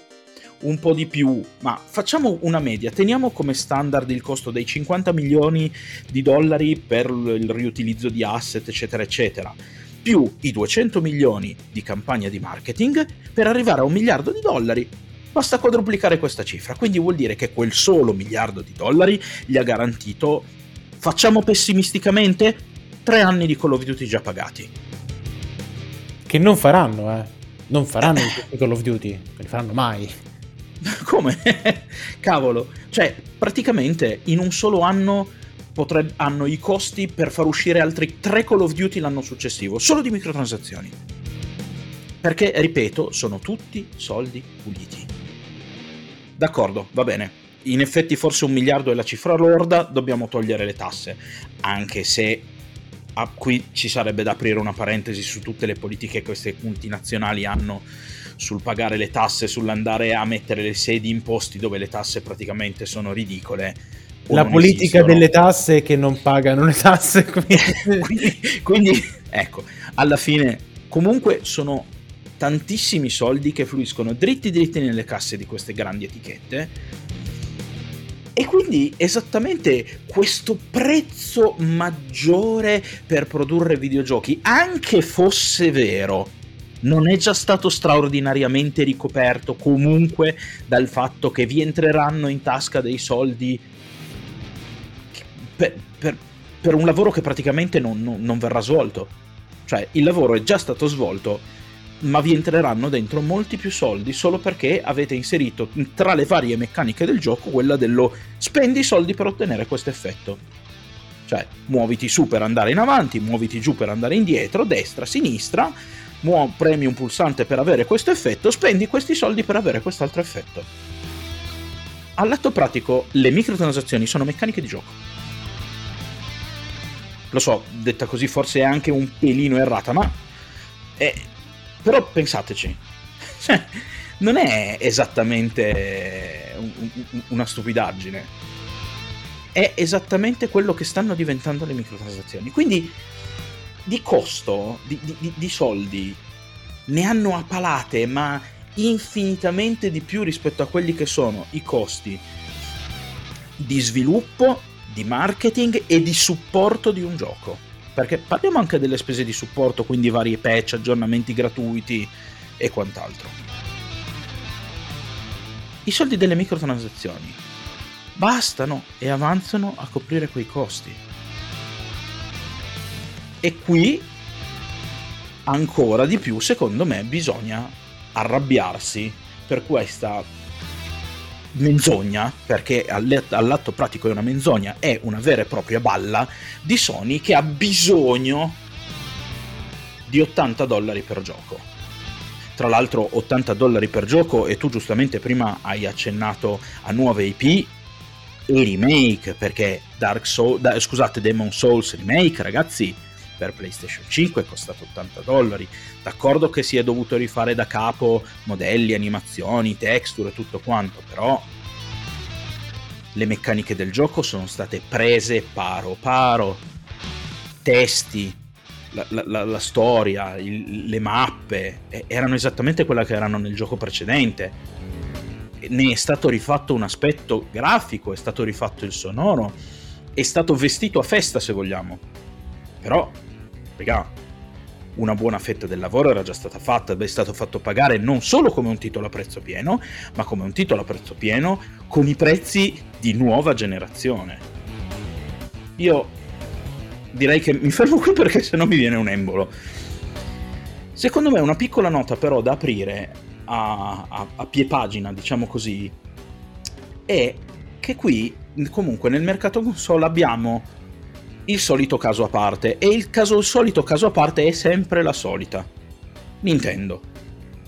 Speaker 1: un po' di più, ma facciamo una media, teniamo come standard il costo dei 50 milioni di dollari per il riutilizzo di asset, eccetera, eccetera, più i 200 milioni di campagna di marketing per arrivare a un miliardo di dollari. Basta quadruplicare questa cifra, quindi vuol dire che quel solo miliardo di dollari gli ha garantito, facciamo pessimisticamente, tre anni di Call of Duty già pagati.
Speaker 2: Che non faranno, eh. Non faranno i Call of Duty, non li faranno mai. [LAUGHS]
Speaker 1: Come? Cavolo, cioè praticamente in un solo anno potreb- hanno i costi per far uscire altri 3 Call of Duty l'anno successivo, solo di microtransazioni. Perché, ripeto, sono tutti soldi puliti. D'accordo, va bene. In effetti forse un miliardo è la cifra lorda, dobbiamo togliere le tasse. Anche se ah, qui ci sarebbe da aprire una parentesi su tutte le politiche che queste multinazionali hanno sul pagare le tasse, sull'andare a mettere le sedi in posti dove le tasse praticamente sono ridicole.
Speaker 2: La politica esistono. delle tasse che non pagano le tasse. [LAUGHS]
Speaker 1: Quindi... [LAUGHS] quindi, quindi, ecco, alla fine comunque sono tantissimi soldi che fluiscono dritti dritti nelle casse di queste grandi etichette. E quindi esattamente questo prezzo maggiore per produrre videogiochi, anche fosse vero, non è già stato straordinariamente ricoperto comunque dal fatto che vi entreranno in tasca dei soldi per, per, per un lavoro che praticamente non, non, non verrà svolto. Cioè il lavoro è già stato svolto, ma vi entreranno dentro molti più soldi solo perché avete inserito tra le varie meccaniche del gioco quella dello spendi soldi per ottenere questo effetto. Cioè, muoviti su per andare in avanti, muoviti giù per andare indietro, destra, sinistra, muo- premi un pulsante per avere questo effetto, spendi questi soldi per avere quest'altro effetto. All'atto pratico, le microtransazioni sono meccaniche di gioco. Lo so, detta così forse è anche un pelino errata, ma... È... Però pensateci. Cioè, non è esattamente una stupidaggine. È esattamente quello che stanno diventando le microtransazioni. Quindi di costo, di, di, di soldi, ne hanno a palate, ma infinitamente di più rispetto a quelli che sono i costi di sviluppo di marketing e di supporto di un gioco. Perché parliamo anche delle spese di supporto, quindi vari patch, aggiornamenti gratuiti e quant'altro. I soldi delle microtransazioni bastano e avanzano a coprire quei costi. E qui ancora di più, secondo me, bisogna arrabbiarsi per questa menzogna, perché all'atto pratico è una menzogna, è una vera e propria balla di Sony che ha bisogno di 80 dollari per gioco. Tra l'altro 80 dollari per gioco e tu giustamente prima hai accennato a nuove IP e remake, perché Dark Souls, da, scusate, Demon Souls remake, ragazzi, per PlayStation 5 è costato 80 dollari. D'accordo che si è dovuto rifare da capo modelli, animazioni, texture e tutto quanto, però le meccaniche del gioco sono state prese paro paro. Testi, la, la, la storia, il, le mappe erano esattamente quelle che erano nel gioco precedente. Ne è stato rifatto un aspetto grafico, è stato rifatto il sonoro, è stato vestito a festa se vogliamo. Però Raga, una buona fetta del lavoro era già stata fatta, è stato fatto pagare non solo come un titolo a prezzo pieno, ma come un titolo a prezzo pieno con i prezzi di nuova generazione. Io direi che mi fermo qui perché sennò mi viene un embolo. Secondo me una piccola nota però da aprire a, a, a pie pagina, diciamo così, è che qui comunque nel mercato console abbiamo il solito caso a parte. E il, caso, il solito caso a parte è sempre la solita. Nintendo.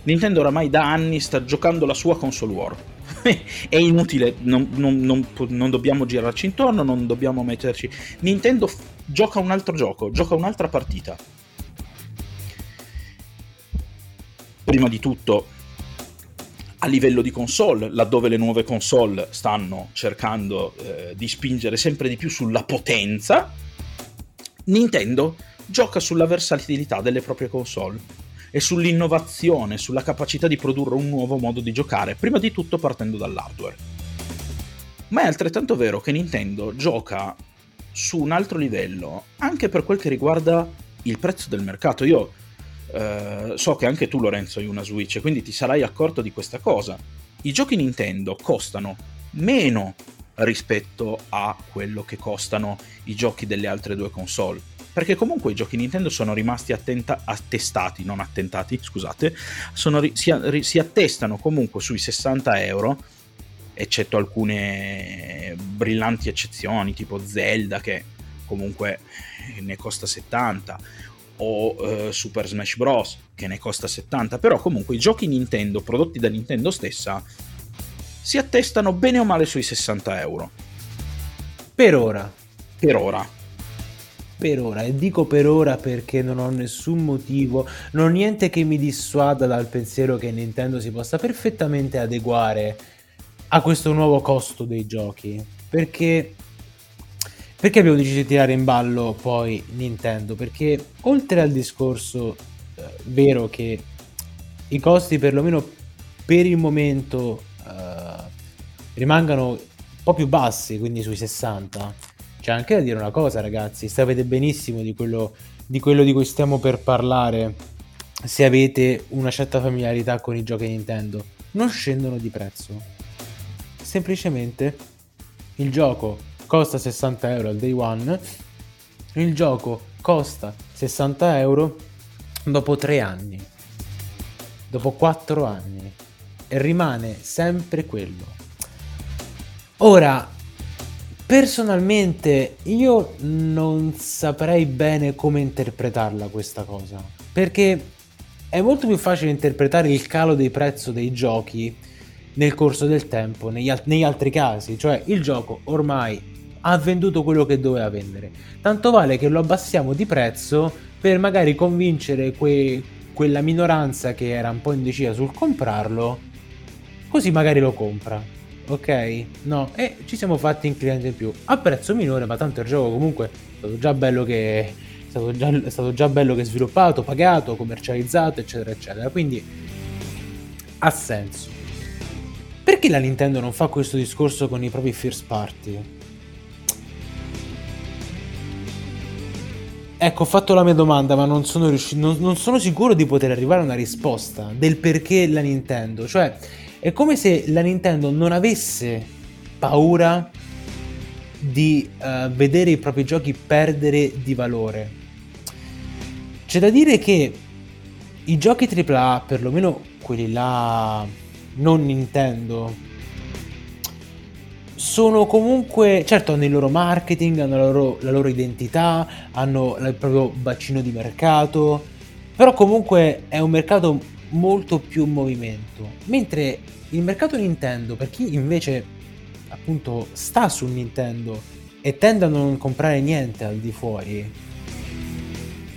Speaker 1: Nintendo oramai da anni sta giocando la sua console war. [LAUGHS] è inutile, non, non, non, non, dobbiamo girarci intorno, non dobbiamo metterci... Nintendo f- gioca un altro gioco, gioca un'altra partita. Prima di tutto, a livello di console, laddove le nuove console stanno cercando eh, di spingere sempre di più sulla potenza, Nintendo gioca sulla versatilità delle proprie console e sull'innovazione, sulla capacità di produrre un nuovo modo di giocare, prima di tutto partendo dall'hardware. Ma è altrettanto vero che Nintendo gioca su un altro livello, anche per quel che riguarda il prezzo del mercato. Io eh, so che anche tu Lorenzo hai una Switch, quindi ti sarai accorto di questa cosa. I giochi Nintendo costano meno rispetto a quello che costano i giochi delle altre due console. Perché comunque i giochi Nintendo sono rimasti attenta- attestati, non attentati, scusate, ri- si, ri- si attestano comunque sui 60 euro, eccetto alcune brillanti eccezioni, tipo Zelda che comunque ne costa 70, o uh, Super Smash Bros. che ne costa 70, però comunque i giochi Nintendo prodotti da Nintendo stessa si attestano bene o male sui 60 euro.
Speaker 2: Per ora.
Speaker 1: Per ora.
Speaker 2: Per ora, e dico per ora perché non ho nessun motivo, non ho niente che mi dissuada dal pensiero che Nintendo si possa perfettamente adeguare a questo nuovo costo dei giochi. Perché perché abbiamo deciso di tirare in ballo poi Nintendo? Perché oltre al discorso eh, vero che i costi perlomeno per il momento rimangano un po' più bassi, quindi sui 60. C'è anche da dire una cosa, ragazzi, sapete benissimo di quello di, quello di cui stiamo per parlare se avete una certa familiarità con i giochi Nintendo. Non scendono di prezzo. Semplicemente il gioco costa 60 euro al day one, il gioco costa 60 euro dopo 3 anni, dopo 4 anni e rimane sempre quello. Ora, personalmente io non saprei bene come interpretarla questa cosa, perché è molto più facile interpretare il calo dei prezzi dei giochi nel corso del tempo, negli, al- negli altri casi, cioè il gioco ormai ha venduto quello che doveva vendere, tanto vale che lo abbassiamo di prezzo per magari convincere que- quella minoranza che era un po' indecisa sul comprarlo, così magari lo compra ok? No, e ci siamo fatti un cliente in più a prezzo minore, ma tanto il gioco comunque è stato già bello che è stato già, è stato già bello che sviluppato, pagato, commercializzato, eccetera, eccetera. Quindi ha senso. Perché la Nintendo non fa questo discorso con i propri first party? Ecco, ho fatto la mia domanda, ma non sono riuscito. Non, non, sono sicuro di poter arrivare a una risposta del perché la Nintendo. Cioè, è come se la Nintendo non avesse paura di uh, vedere i propri giochi perdere di valore. C'è da dire che i giochi AAA, perlomeno quelli là non Nintendo, sono comunque, certo hanno il loro marketing, hanno la loro, la loro identità, hanno il proprio bacino di mercato, però comunque è un mercato molto più movimento. Mentre il mercato Nintendo, per chi invece appunto sta su Nintendo e tende a non comprare niente al di fuori,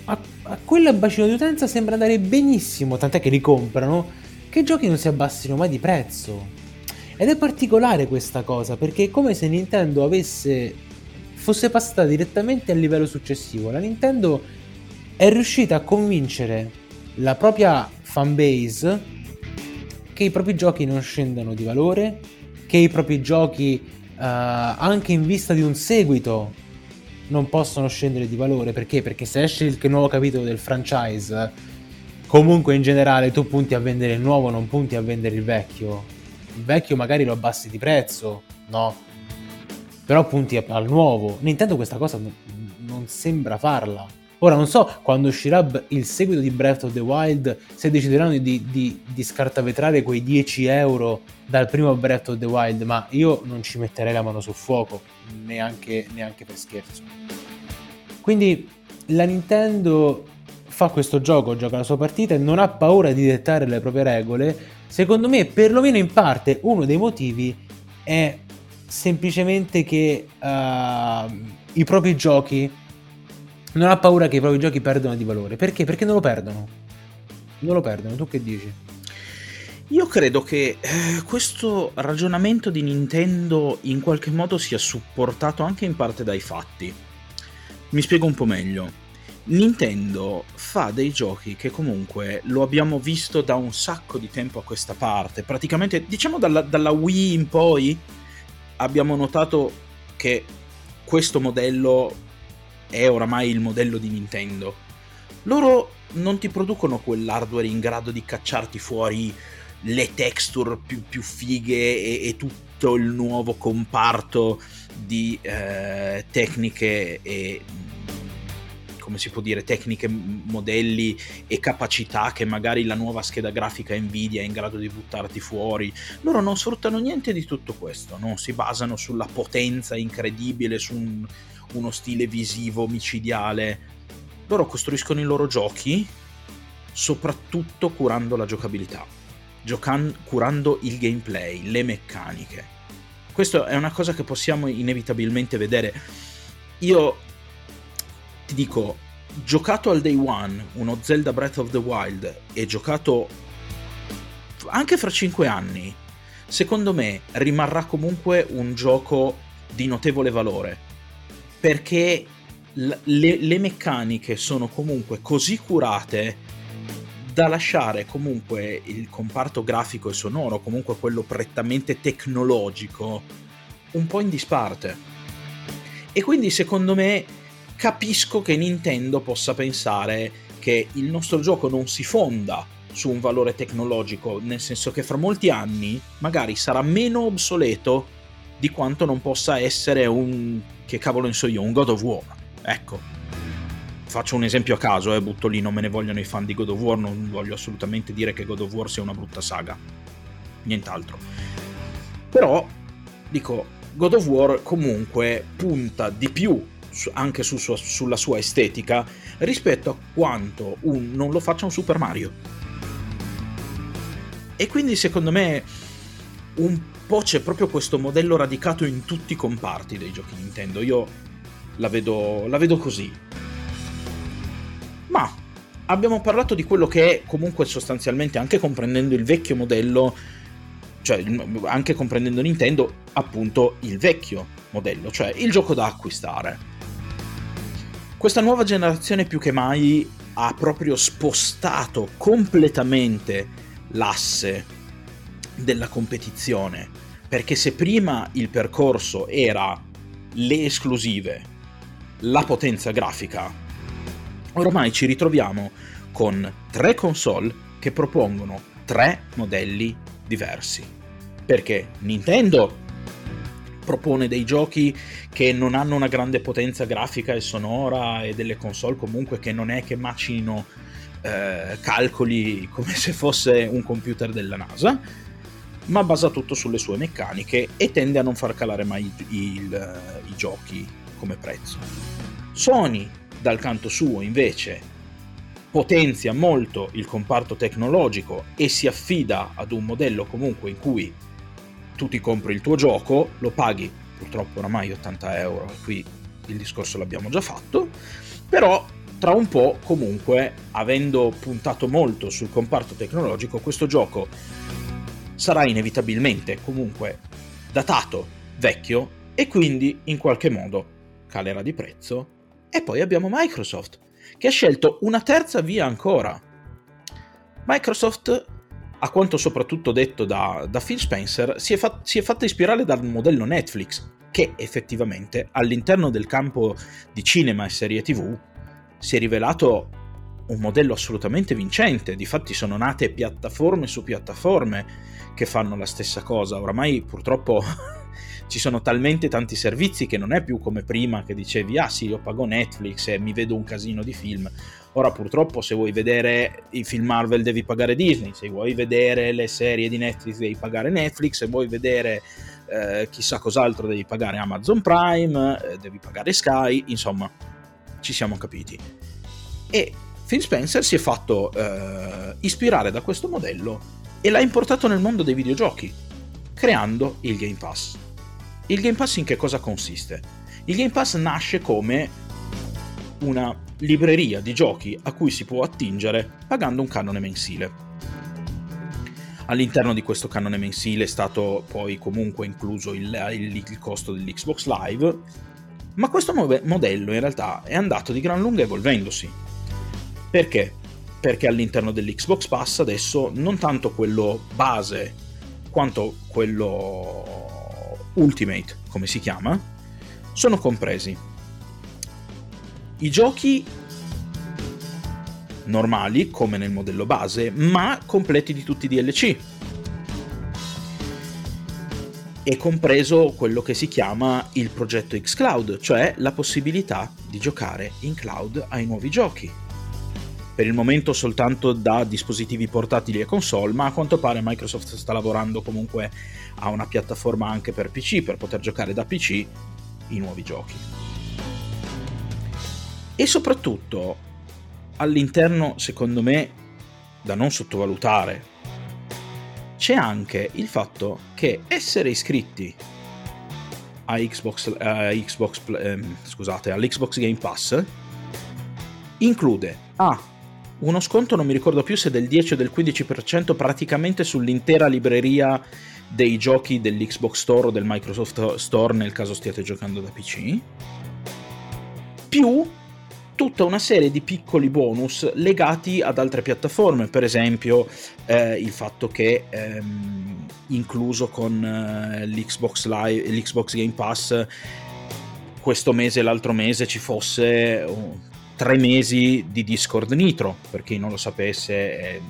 Speaker 2: a, a quel bacino di utenza sembra andare benissimo, tant'è che li comprano, che i giochi non si abbassino mai di prezzo. Ed è particolare questa cosa perché è come se Nintendo avesse fosse passata direttamente al livello successivo. La Nintendo è riuscita a convincere la propria fanbase che i propri giochi non scendano di valore, che i propri giochi uh, anche in vista di un seguito non possono scendere di valore perché? Perché se esce il nuovo capitolo del franchise, comunque in generale tu punti a vendere il nuovo, non punti a vendere il vecchio il vecchio magari lo abbassi di prezzo, no? Però punti al nuovo. Nintendo questa cosa non sembra farla. Ora non so quando uscirà il seguito di Breath of the Wild se decideranno di, di, di scartavetrare quei 10 euro dal primo Breath of the Wild, ma io non ci metterei la mano sul fuoco, neanche, neanche per scherzo. Quindi la Nintendo fa questo gioco, gioca la sua partita e non ha paura di dettare le proprie regole Secondo me, perlomeno in parte, uno dei motivi è semplicemente che uh, i propri giochi non ha paura che i propri giochi perdano di valore. Perché? Perché non lo perdono. Non lo perdono, tu che dici?
Speaker 1: Io credo che eh, questo ragionamento di Nintendo in qualche modo sia supportato anche in parte dai fatti. Mi spiego un po' meglio. Nintendo fa dei giochi che comunque lo abbiamo visto da un sacco di tempo a questa parte, praticamente diciamo dalla, dalla Wii in poi abbiamo notato che questo modello è oramai il modello di Nintendo. Loro non ti producono quell'hardware in grado di cacciarti fuori le texture più, più fighe e, e, tutto il nuovo comparto di eh, tecniche e come si può dire, tecniche, modelli e capacità che magari la nuova scheda grafica Nvidia è in grado di buttarti fuori. Loro non sfruttano niente di tutto questo, non si basano sulla potenza incredibile, su un, uno stile visivo micidiale. Loro costruiscono i loro giochi soprattutto curando la giocabilità, giocan- curando il gameplay, le meccaniche. Questa è una cosa che possiamo inevitabilmente vedere. Io ti dico, giocato al day one uno Zelda Breath of the Wild e giocato anche fra 5 anni, secondo me rimarrà comunque un gioco di notevole valore. Perché le, le meccaniche sono comunque così curate da lasciare comunque il comparto grafico e sonoro, comunque quello prettamente tecnologico, un po' in disparte. E quindi secondo me capisco che Nintendo possa pensare che il nostro gioco non si fonda su un valore tecnologico, nel senso che fra molti anni magari sarà meno obsoleto di quanto non possa essere un che cavolo ne so io, un God of War. Ecco. Faccio un esempio a caso, eh, butto lì, non me ne vogliono i fan di God of War, non voglio assolutamente dire che God of War sia una brutta saga. Nient'altro. Però, dico, God of War comunque punta di più anche su sua, sulla sua estetica rispetto a quanto un, non lo faccia un Super Mario. E quindi secondo me un po' c'è proprio questo modello radicato in tutti i comparti dei giochi Nintendo. Io la vedo, la vedo così. Ma abbiamo parlato di quello che è comunque sostanzialmente, anche comprendendo il vecchio modello, cioè anche comprendendo Nintendo, appunto il vecchio modello, cioè il gioco da acquistare. Questa nuova generazione più che mai ha proprio spostato completamente l'asse della competizione, perché se prima il percorso era le esclusive, la potenza grafica Ormai ci ritroviamo con tre console che propongono tre modelli diversi. Perché Nintendo propone dei giochi che non hanno una grande potenza grafica e sonora e delle console comunque che non è che macinino eh, calcoli come se fosse un computer della NASA, ma basa tutto sulle sue meccaniche e tende a non far calare mai il, il, i giochi come prezzo. Sony, dal canto suo, invece, potenzia molto il comparto tecnologico e si affida ad un modello comunque in cui tu ti compri il tuo gioco, lo paghi purtroppo oramai 80 euro, e qui il discorso l'abbiamo già fatto, però tra un po' comunque, avendo puntato molto sul comparto tecnologico, questo gioco sarà inevitabilmente comunque datato, vecchio e quindi in qualche modo calerà di prezzo. E poi abbiamo Microsoft che ha scelto una terza via ancora. Microsoft, a quanto soprattutto detto da, da Phil Spencer, si è, fat, si è fatta ispirare dal modello Netflix, che effettivamente all'interno del campo di cinema e serie tv si è rivelato un modello assolutamente vincente. Difatti sono nate piattaforme su piattaforme che fanno la stessa cosa. Oramai purtroppo [LAUGHS] ci sono talmente tanti servizi che non è più come prima che dicevi ah sì io pago Netflix e mi vedo un casino di film. Ora purtroppo se vuoi vedere i film Marvel devi pagare Disney. Se vuoi vedere le serie di Netflix devi pagare Netflix. Se vuoi vedere eh, chissà cos'altro devi pagare Amazon Prime eh, devi pagare Sky. Insomma ci siamo capiti. E Phil Spencer si è fatto eh, ispirare da questo modello e l'ha importato nel mondo dei videogiochi creando il Game Pass il Game Pass in che cosa consiste? Il Game Pass nasce come una libreria di giochi a cui si può attingere pagando un canone mensile. All'interno di questo canone mensile è stato poi comunque incluso il, il, il costo dell'Xbox Live, ma questo modello in realtà è andato di gran lunga evolvendosi. Perché? Perché all'interno dell'Xbox Pass adesso non tanto quello base quanto quello Ultimate, come si chiama, sono compresi i giochi normali, come nel modello base, ma completi di tutti i DLC. È compreso quello che si chiama il progetto xCloud, cioè la possibilità di giocare in cloud ai nuovi giochi per il momento soltanto da dispositivi portatili e console, ma a quanto pare Microsoft sta lavorando comunque a una piattaforma anche per PC per poter giocare da PC i nuovi giochi. E soprattutto all'interno, secondo me, da non sottovalutare, c'è anche il fatto che essere iscritti a Xbox, a Xbox ehm, scusate, all'Xbox Game Pass include A uno sconto non mi ricordo più se del 10 o del 15% praticamente sull'intera libreria dei giochi dell'Xbox Store o del Microsoft Store nel caso stiate giocando da PC, più tutta una serie di piccoli bonus legati ad altre piattaforme, per esempio eh, il fatto che ehm, incluso con eh, l'Xbox, Live, l'Xbox Game Pass questo mese e l'altro mese ci fosse... Oh, tre mesi di Discord Nitro, per chi non lo sapesse, è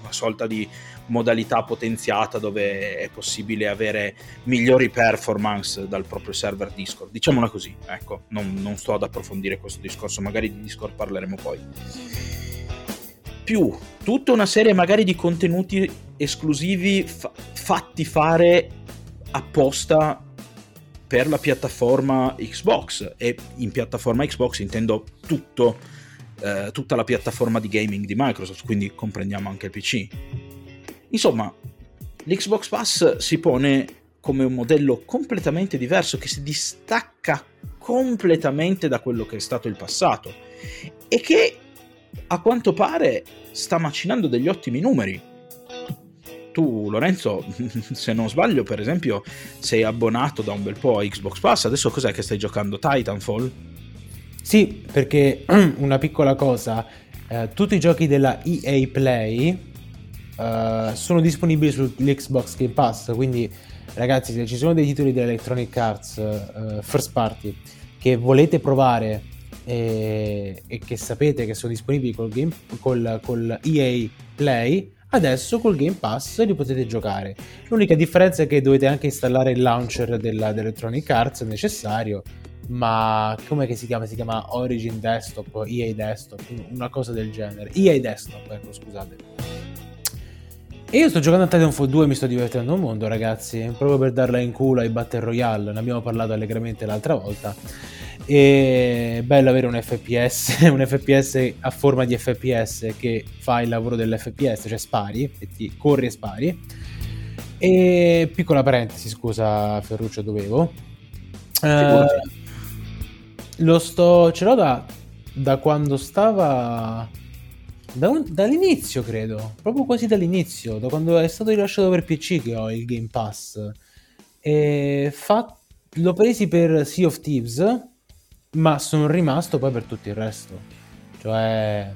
Speaker 1: una sorta di modalità potenziata dove è possibile avere migliori performance dal proprio server Discord. Diciamola così, ecco, non, non sto ad approfondire questo discorso, magari di Discord parleremo poi. Più tutta una serie magari di contenuti esclusivi fa- fatti fare apposta per la piattaforma Xbox e in piattaforma Xbox intendo tutto, eh, tutta la piattaforma di gaming di Microsoft, quindi comprendiamo anche il PC. Insomma, l'Xbox Pass si pone come un modello completamente diverso che si distacca completamente da quello che è stato il passato e che a quanto pare sta macinando degli ottimi numeri tu Lorenzo, [LAUGHS] se non sbaglio, per esempio, sei abbonato da un bel po' a Xbox Pass, adesso cos'è che stai giocando? Titanfall?
Speaker 2: Sì, perché [CLEARS THROAT] una piccola cosa, eh, tutti i giochi della EA Play eh, sono disponibili sull'Xbox Game Pass, quindi ragazzi se ci sono dei titoli di Electronic Arts eh, first party che volete provare e, e che sapete che sono disponibili col, game, col, col EA Play, adesso col Game Pass li potete giocare. L'unica differenza è che dovete anche installare il launcher della, dell'Electronic Arts necessario, ma come si chiama? Si chiama Origin Desktop, EA Desktop, una cosa del genere. EA Desktop, ecco, scusate. E io sto giocando a Titanfall 2 e mi sto divertendo un mondo, ragazzi, proprio per darla in culo ai Battle Royale, ne abbiamo parlato allegramente l'altra volta. E bello avere un FPS, [LAUGHS] un FPS a forma di FPS che fa il lavoro dell'FPS, cioè spari, e ti corri e spari. E piccola parentesi, scusa Ferruccio, dovevo. Eh, lo sto, ce l'ho da, da quando stava da un, dall'inizio credo, proprio quasi dall'inizio, da quando è stato rilasciato per PC che ho il Game Pass. E fa, l'ho presi per Sea of Thieves ma sono rimasto poi per tutto il resto. Cioè,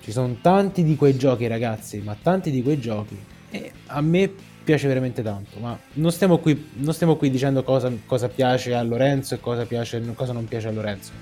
Speaker 2: ci sono tanti di quei giochi, ragazzi, ma tanti di quei giochi. E a me piace veramente tanto, ma non stiamo qui, non stiamo qui dicendo cosa, cosa piace a Lorenzo e cosa, piace, cosa non piace a Lorenzo.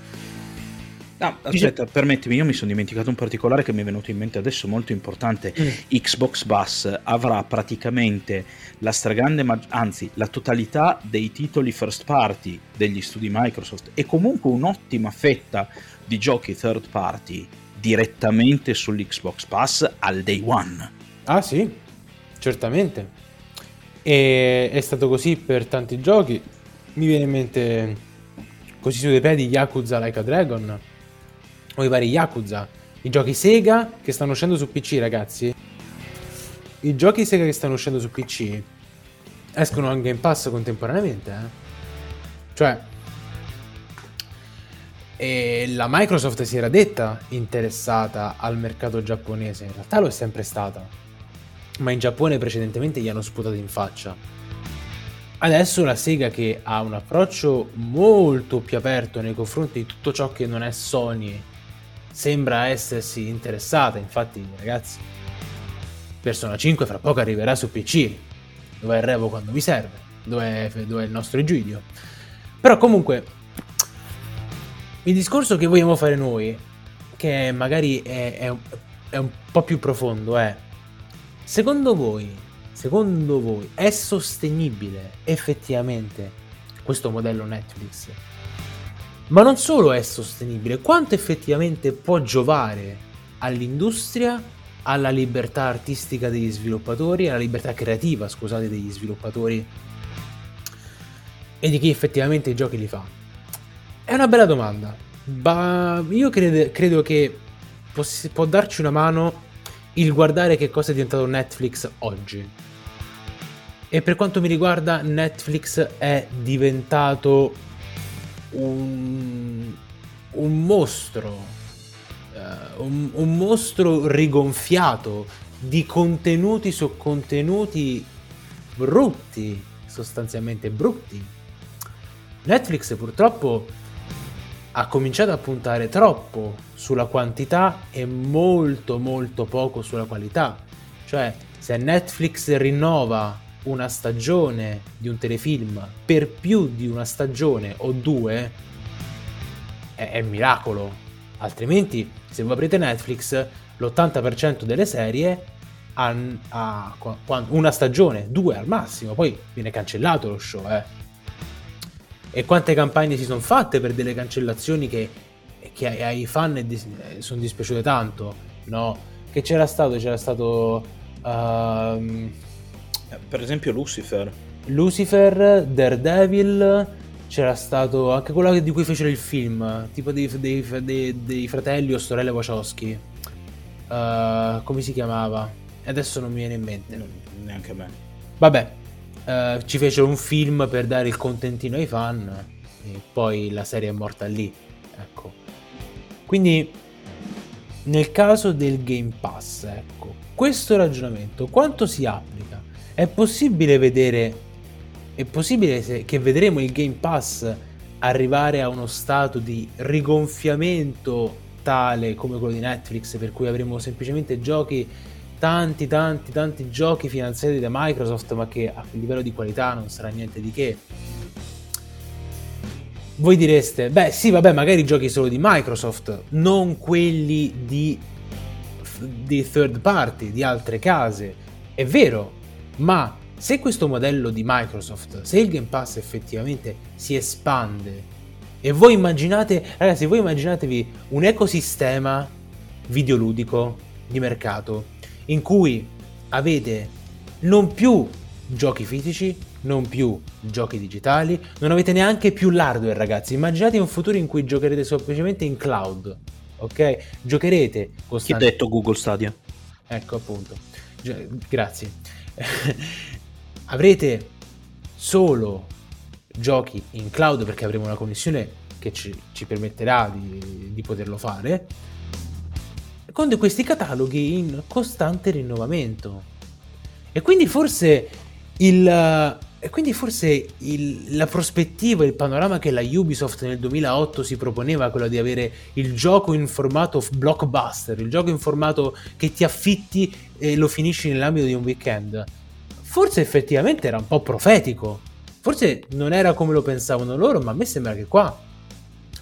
Speaker 1: No, aspetta, permettimi, io mi sono dimenticato un particolare che mi è venuto in mente adesso molto importante. Mm. Xbox Bus avrà praticamente la stragrande, mag- anzi la totalità dei titoli first party degli studi Microsoft e comunque un'ottima fetta di giochi third party direttamente sull'Xbox Pass al day one.
Speaker 2: Ah sì, certamente. E è stato così per tanti giochi. Mi viene in mente così su dei piedi Yakuza Like a Dragon o i vari Yakuza, i giochi Sega che stanno uscendo su PC, ragazzi. I giochi Sega che stanno uscendo su PC escono anche in Pass contemporaneamente, eh. Cioè, e la Microsoft si era detta interessata al mercato giapponese, in realtà lo è sempre stata, ma in Giappone precedentemente gli hanno sputato in faccia. Adesso la Sega che ha un approccio molto più aperto nei confronti di tutto ciò che non è Sony sembra essersi interessata, infatti ragazzi, Persona 5 fra poco arriverà su PC, dove è Revo quando vi serve, dove è, dove è il nostro Egidio. Però comunque, il discorso che vogliamo fare noi, che magari è, è, è un po' più profondo, è, secondo voi, secondo voi è sostenibile effettivamente questo modello Netflix? Ma non solo è sostenibile, quanto effettivamente può giovare all'industria, alla libertà artistica degli sviluppatori, alla libertà creativa, scusate, degli sviluppatori e di chi effettivamente i giochi li fa? È una bella domanda, ma io credo, credo che poss- può darci una mano il guardare che cosa è diventato Netflix oggi. E per quanto mi riguarda, Netflix è diventato un, un mostro, uh, un, un mostro rigonfiato di contenuti su contenuti brutti, sostanzialmente brutti. Netflix purtroppo ha cominciato a puntare troppo sulla quantità e molto molto poco sulla qualità. Cioè, se Netflix rinnova una stagione di un telefilm per più di una stagione o due è, è miracolo. Altrimenti, se voi aprite Netflix, l'80% delle serie ha, ha, una stagione, due al massimo, poi viene cancellato lo show. Eh. E quante campagne si sono fatte per delle cancellazioni che, che ai fan dis- sono dispiaciute tanto? No, che c'era stato? C'era stato. Uh,
Speaker 1: per esempio Lucifer.
Speaker 2: Lucifer, Daredevil, c'era stato anche quello di cui fecero il film, tipo dei, dei, dei, dei fratelli o sorelle Wachowski. Uh, come si chiamava? Adesso non mi viene in mente.
Speaker 1: Non, neanche a me.
Speaker 2: Vabbè, uh, ci fecero un film per dare il contentino ai fan e poi la serie è morta lì. Ecco. Quindi, nel caso del Game Pass, ecco, questo ragionamento quanto si applica? È possibile vedere, è possibile che vedremo il Game Pass arrivare a uno stato di rigonfiamento tale come quello di Netflix, per cui avremo semplicemente giochi, tanti, tanti, tanti giochi finanziati da Microsoft, ma che a livello di qualità non sarà niente di che. voi direste, beh sì, vabbè, magari giochi solo di Microsoft, non quelli di, di third party, di altre case. È vero, ma se questo modello di Microsoft, se il Game Pass effettivamente si espande e voi immaginate, ragazzi, voi immaginatevi un ecosistema videoludico di mercato in cui avete non più giochi fisici, non più giochi digitali, non avete neanche più l'hardware, ragazzi. Immaginate un futuro in cui giocherete semplicemente in cloud, ok? Giocherete
Speaker 1: costante... Chi ha detto Google Stadia?
Speaker 2: Ecco, appunto. Grazie. [LAUGHS] Avrete solo giochi in cloud perché avremo una connessione che ci, ci permetterà di, di poterlo fare con questi cataloghi in costante rinnovamento. E quindi forse il, e quindi forse il, la prospettiva, il panorama che la Ubisoft nel 2008 si proponeva, quello di avere il gioco in formato blockbuster, il gioco in formato che ti affitti e lo finisci nell'ambito di un weekend, forse effettivamente era un po' profetico. Forse non era come lo pensavano loro, ma a me sembra che qua,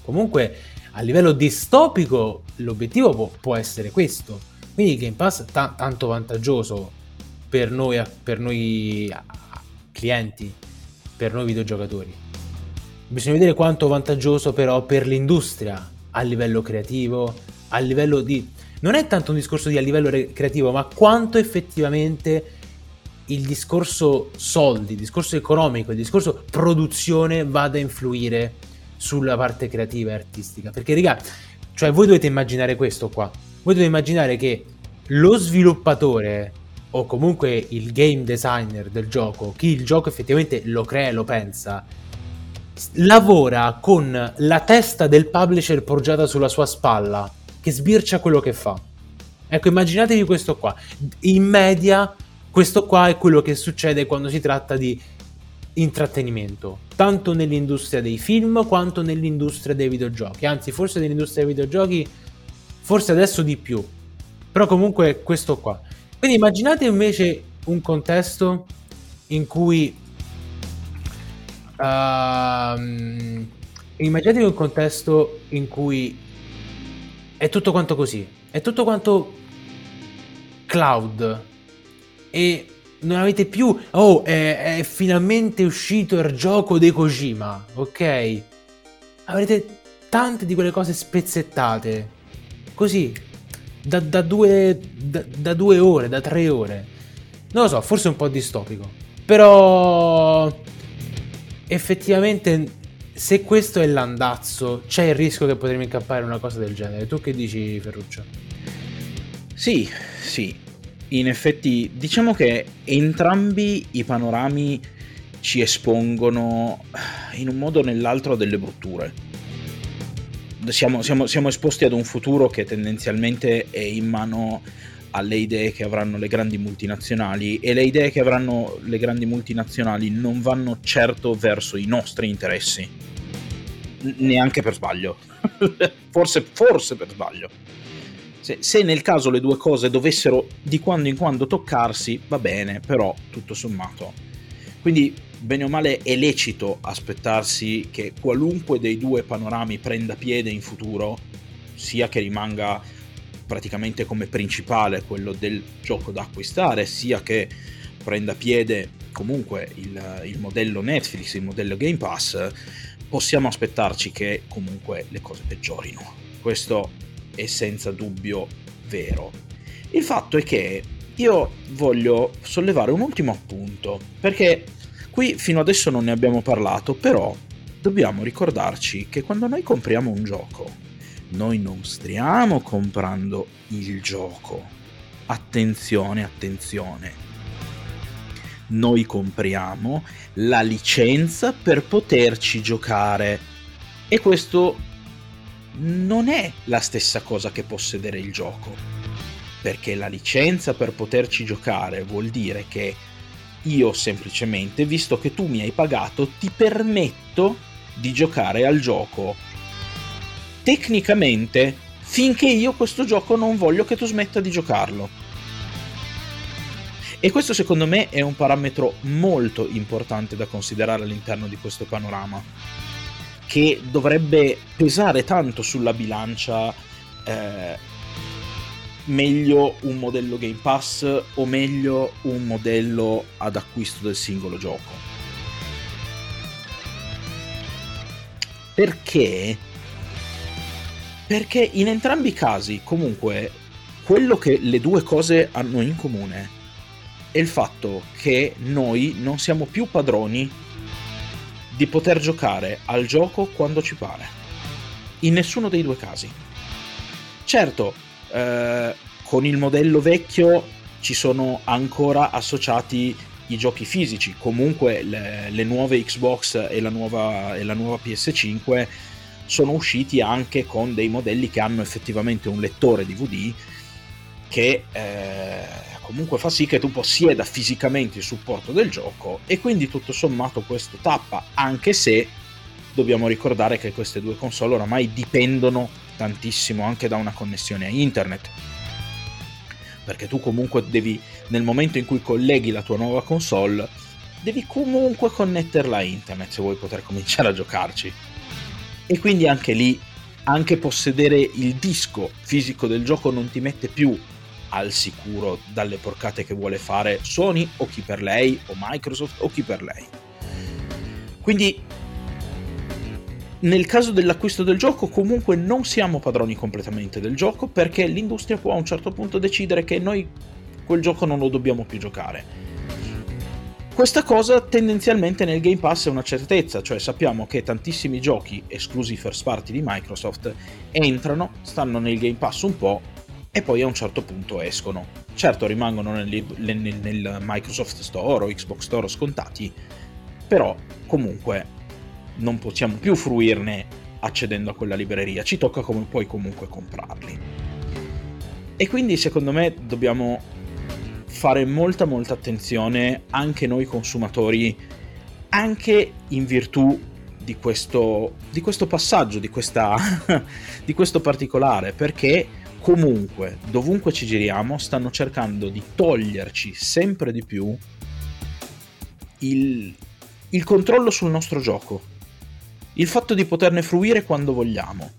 Speaker 2: comunque, a livello distopico, l'obiettivo può, può essere questo. Quindi Game Pass t- tanto vantaggioso per noi, per noi clienti, per noi videogiocatori. Bisogna vedere quanto vantaggioso però per l'industria a livello creativo, a livello di... Non è tanto un discorso di a livello re- creativo, ma quanto effettivamente il discorso soldi, il discorso economico, il discorso produzione vada a influire sulla parte creativa e artistica. Perché, raga, cioè voi dovete immaginare questo qua. Voi dovete immaginare che lo sviluppatore o comunque il game designer del gioco, chi il gioco effettivamente lo crea e lo pensa, lavora con la testa del publisher poggiata sulla sua spalla, che sbircia quello che fa. Ecco, immaginatevi questo qua. In media, questo qua è quello che succede quando si tratta di intrattenimento, tanto nell'industria dei film quanto nell'industria dei videogiochi. Anzi, forse nell'industria dei videogiochi, forse adesso di più. Però comunque questo qua. Quindi immaginate invece un contesto in cui uh, immaginatevi un contesto in cui è tutto quanto così, è tutto quanto cloud e non avete più oh è, è finalmente uscito il gioco di Kojima, ok? Avrete tante di quelle cose spezzettate così da, da, due, da, da due ore, da tre ore. Non lo so, forse è un po' distopico. Però effettivamente se questo è l'andazzo, c'è il rischio che potremmo incappare in una cosa del genere. Tu che dici, Ferruccio?
Speaker 1: Sì, sì. In effetti, diciamo che entrambi i panorami ci espongono in un modo o nell'altro a delle brutture siamo, siamo, siamo esposti ad un futuro che tendenzialmente è in mano alle idee che avranno le grandi multinazionali e le idee che avranno le grandi multinazionali non vanno certo verso i nostri interessi, neanche per sbaglio, [LAUGHS] forse, forse per sbaglio. Se, se, nel caso le due cose dovessero di quando in quando toccarsi, va bene, però tutto sommato. Quindi bene o male è lecito aspettarsi che qualunque dei due panorami prenda piede in futuro, sia che rimanga praticamente come principale quello del gioco da acquistare, sia che prenda piede comunque il, il modello Netflix, il modello Game Pass, possiamo aspettarci che comunque le cose peggiorino. Questo è senza dubbio vero. Il fatto è che io voglio sollevare un ultimo appunto, perché Qui fino adesso non ne abbiamo parlato, però dobbiamo ricordarci che quando noi compriamo un gioco, noi non stiamo comprando il gioco. Attenzione, attenzione. Noi compriamo la licenza per poterci giocare. E questo non è la stessa cosa che possedere il gioco. Perché la licenza per poterci giocare vuol dire che io semplicemente, visto che tu mi hai pagato, ti permetto di giocare al gioco. Tecnicamente, finché io questo gioco non voglio che tu smetta di giocarlo. E questo secondo me è un parametro molto importante da considerare all'interno di questo panorama. che dovrebbe pesare tanto sulla bilancia eh, meglio un modello Game Pass o meglio un modello ad acquisto del singolo gioco. Perché? Perché in entrambi i casi, comunque, quello che le due cose hanno in comune è il fatto che noi non siamo più padroni di poter giocare al gioco quando ci pare. In nessuno dei due casi. Certo, eh, con il modello vecchio ci sono ancora associati i giochi fisici, comunque le, le nuove Xbox e la nuova, e la nuova PS5 sono usciti anche con dei modelli che hanno effettivamente un lettore DVD che eh, comunque fa sì che tu possieda fisicamente il supporto del gioco e quindi tutto sommato questo tappa, anche se dobbiamo ricordare che queste due console oramai dipendono tantissimo anche da una connessione a internet. Perché tu comunque devi, nel momento in cui colleghi la tua nuova console, devi comunque connetterla a internet se vuoi poter cominciare a giocarci. E quindi anche lì, anche possedere il disco fisico del gioco non ti mette più al sicuro dalle porcate che vuole fare Sony o chi per lei o Microsoft o chi per lei. Quindi nel caso dell'acquisto del gioco comunque non siamo padroni completamente del gioco perché l'industria può a un certo punto decidere che noi quel gioco non lo dobbiamo più giocare. Questa cosa tendenzialmente nel Game Pass è una certezza, cioè sappiamo che tantissimi giochi, esclusi first party di Microsoft, entrano, stanno nel Game Pass un po' e poi a un certo punto escono. Certo rimangono nel, nel, nel Microsoft Store o Xbox Store scontati, però comunque non possiamo più fruirne accedendo a quella libreria, ci tocca come poi comunque comprarli. E quindi secondo me dobbiamo fare molta molta attenzione anche noi consumatori, anche in virtù di questo, di questo passaggio, di, questa, [LAUGHS] di questo particolare, perché comunque, dovunque ci giriamo, stanno cercando di toglierci sempre di più il, il controllo sul nostro gioco, il fatto di poterne fruire quando vogliamo.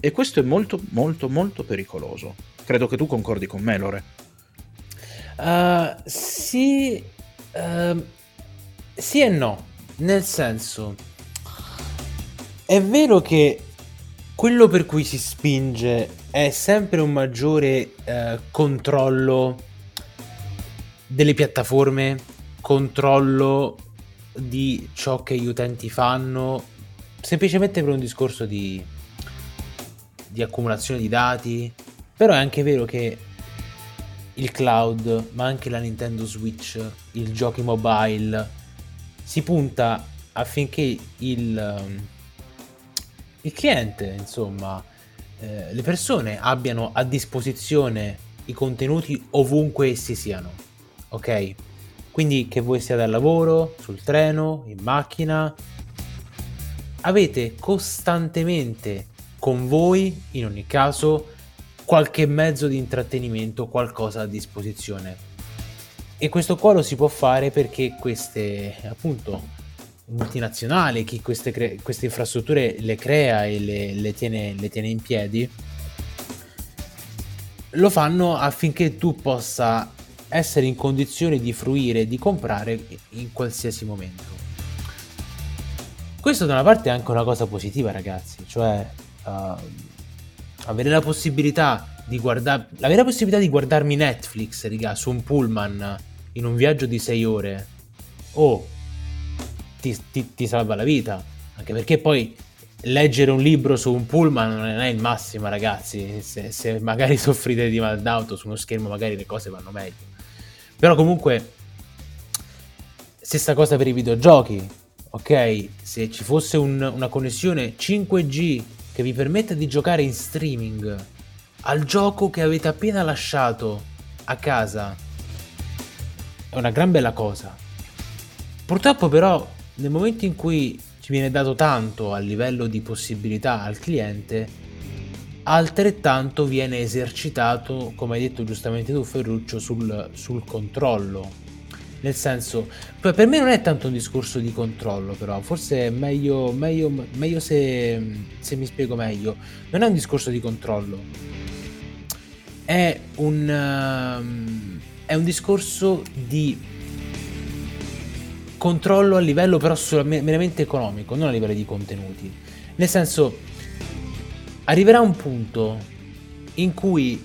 Speaker 1: E questo è molto, molto, molto pericoloso. Credo che tu concordi con me, Lore.
Speaker 2: Uh, sì, uh, sì e no, nel senso, è vero che quello per cui si spinge è sempre un maggiore eh, controllo delle piattaforme, controllo di ciò che gli utenti fanno, semplicemente per un discorso di, di accumulazione di dati. Però è anche vero che il cloud, ma anche la Nintendo Switch, il giochi mobile, si punta affinché il il cliente, insomma, eh, le persone abbiano a disposizione i contenuti ovunque essi siano. Ok? Quindi che voi siate al lavoro, sul treno, in macchina, avete costantemente con voi, in ogni caso, qualche mezzo di intrattenimento, qualcosa a disposizione. E questo qua lo si può fare perché queste, appunto, multinazionale, chi queste, cre- queste infrastrutture le crea e le, le, tiene, le tiene in piedi, lo fanno affinché tu possa essere in condizione di fruire di comprare in qualsiasi momento. Questo da una parte è anche una cosa positiva, ragazzi, cioè uh, avere la possibilità di guardare la possibilità di guardarmi Netflix, raga, su un pullman in un viaggio di 6 ore o ti, ti, ti salva la vita. Anche perché poi leggere un libro su un pullman non è il massimo, ragazzi. Se, se, magari [LAUGHS] soffrite di mal d'auto su uno schermo, magari le cose vanno meglio. Però comunque, stessa cosa per i videogiochi. Ok, se ci fosse un, una connessione 5G che vi permette di giocare in streaming al gioco che avete appena lasciato a casa, è una gran bella cosa. Purtroppo però nel momento in cui ci viene dato tanto a livello di possibilità al cliente, altrettanto viene esercitato, come hai detto giustamente tu Ferruccio, sul, sul controllo. Nel senso, per me non è tanto un discorso di controllo, però forse è meglio, meglio, meglio se, se mi spiego meglio. Non è un discorso di controllo, è un, um, è un discorso di controllo a livello però meramente economico, non a livello di contenuti. Nel senso, arriverà un punto in cui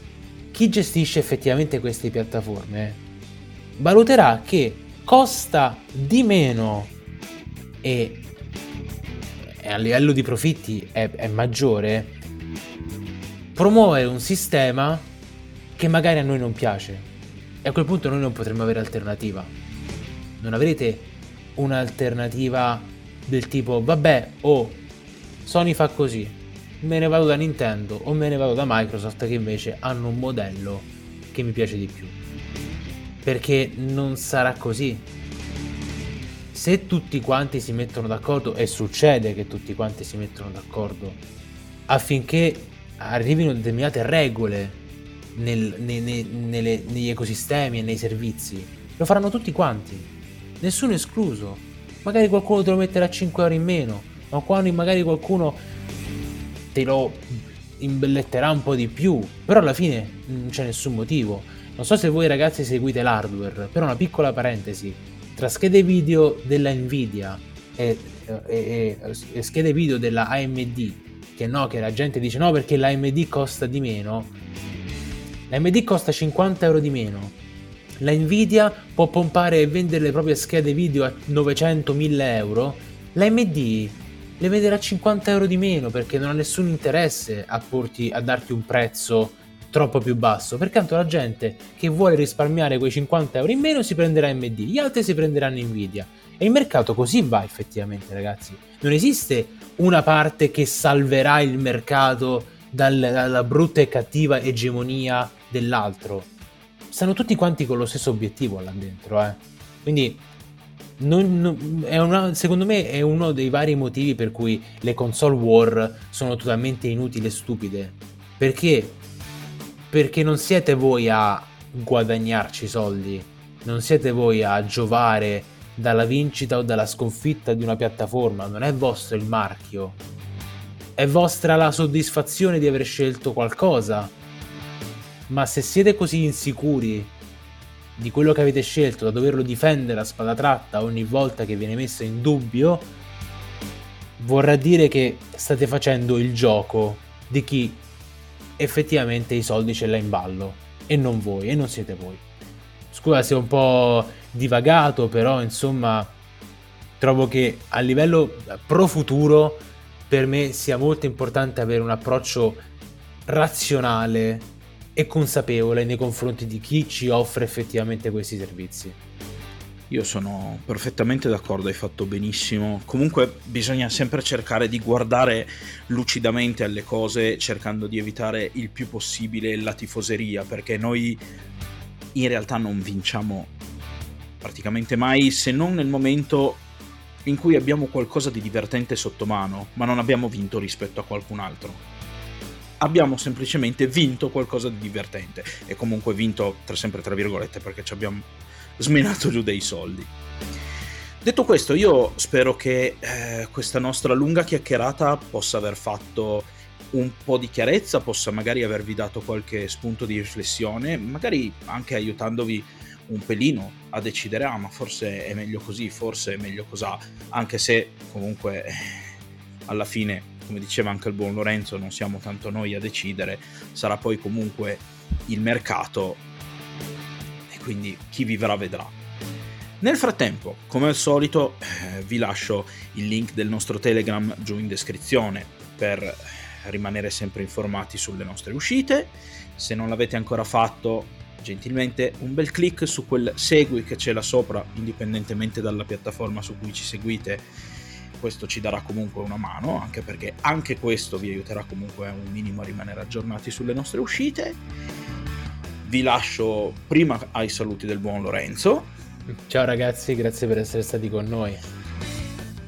Speaker 2: chi gestisce effettivamente queste piattaforme valuterà che costa di meno e, a livello di profitti è, è maggiore promuovere un sistema che magari a noi non piace e a quel punto noi non potremmo avere alternativa. Non avrete un'alternativa del tipo vabbè oh, Sony fa così, me ne vado da Nintendo o me ne vado da Microsoft che invece hanno un modello che mi piace di più perché non sarà così. Se tutti quanti si mettono d'accordo, e succede che tutti quanti si mettono d'accordo, affinché arrivino determinate regole nel, ne, ne, nelle, negli ecosistemi e nei servizi, lo faranno tutti quanti, nessuno escluso. Magari qualcuno te lo metterà 5 euro in meno, ma quando magari qualcuno te lo imbelletterà un po' di più, però alla fine non c'è nessun motivo non so se voi ragazzi seguite l'hardware, però una piccola parentesi. Tra schede video della Nvidia e, e, e schede video della AMD, che no, che la gente dice no perché l'AMD costa di meno. L'AMD costa 50 euro di meno. La Nvidia può pompare e vendere le proprie schede video a 900-1000 euro. L'AMD le venderà a 50 euro di meno perché non ha nessun interesse a, porti, a darti un prezzo troppo più basso. Pertanto la gente che vuole risparmiare quei 50 euro in meno si prenderà AMD, gli altri si prenderanno Nvidia. E il mercato così va effettivamente, ragazzi. Non esiste una parte che salverà il mercato dal, dalla brutta e cattiva egemonia dell'altro. Stanno tutti quanti con lo stesso obiettivo là dentro, eh. Quindi non, non, una, secondo me è uno dei vari motivi per cui le console war sono totalmente inutili e stupide. Perché perché non siete voi a guadagnarci soldi, non siete voi a giovare dalla vincita o dalla sconfitta di una piattaforma, non è vostro il marchio. È vostra la soddisfazione di aver scelto qualcosa. Ma se siete così insicuri di quello che avete scelto da doverlo difendere a spada tratta ogni volta che viene messo in dubbio, vorrà dire che state facendo il gioco di chi effettivamente i soldi ce l'ha in ballo e non voi, e non siete voi. Scusa se ho un po' divagato, però insomma trovo che a livello pro futuro per me sia molto importante avere un approccio razionale e consapevole nei confronti di chi ci offre effettivamente questi servizi.
Speaker 1: Io sono perfettamente d'accordo, hai fatto benissimo. Comunque bisogna sempre cercare di guardare lucidamente alle cose, cercando di evitare il più possibile la tifoseria, perché noi in realtà non vinciamo praticamente mai, se non nel momento in cui abbiamo qualcosa di divertente sotto mano, ma non abbiamo vinto rispetto a qualcun altro. Abbiamo semplicemente vinto qualcosa di divertente e comunque vinto tra sempre tra virgolette perché ci abbiamo smenato giù dei soldi. Detto questo, io spero che eh, questa nostra lunga chiacchierata possa aver fatto un po' di chiarezza, possa magari avervi dato qualche spunto di riflessione, magari anche aiutandovi un pelino a decidere, ah ma forse è meglio così, forse è meglio così, anche se comunque eh, alla fine, come diceva anche il buon Lorenzo, non siamo tanto noi a decidere, sarà poi comunque il mercato quindi chi vivrà vedrà. Nel frattempo, come al solito, eh, vi lascio il link del nostro Telegram giù in descrizione per rimanere sempre informati sulle nostre uscite. Se non l'avete ancora fatto, gentilmente un bel clic su quel segui che c'è là sopra, indipendentemente dalla piattaforma su cui ci seguite. Questo ci darà comunque una mano, anche perché anche questo vi aiuterà comunque un minimo a rimanere aggiornati sulle nostre uscite vi lascio prima ai saluti del buon Lorenzo.
Speaker 2: Ciao ragazzi, grazie per essere stati con noi.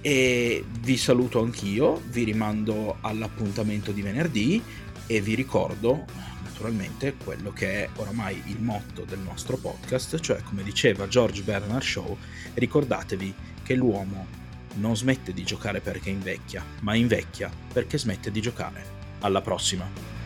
Speaker 1: E vi saluto anch'io, vi rimando all'appuntamento di venerdì e vi ricordo naturalmente quello che è oramai il motto del nostro podcast, cioè come diceva George Bernard Shaw, ricordatevi che l'uomo non smette di giocare perché invecchia, ma invecchia perché smette di giocare. Alla prossima!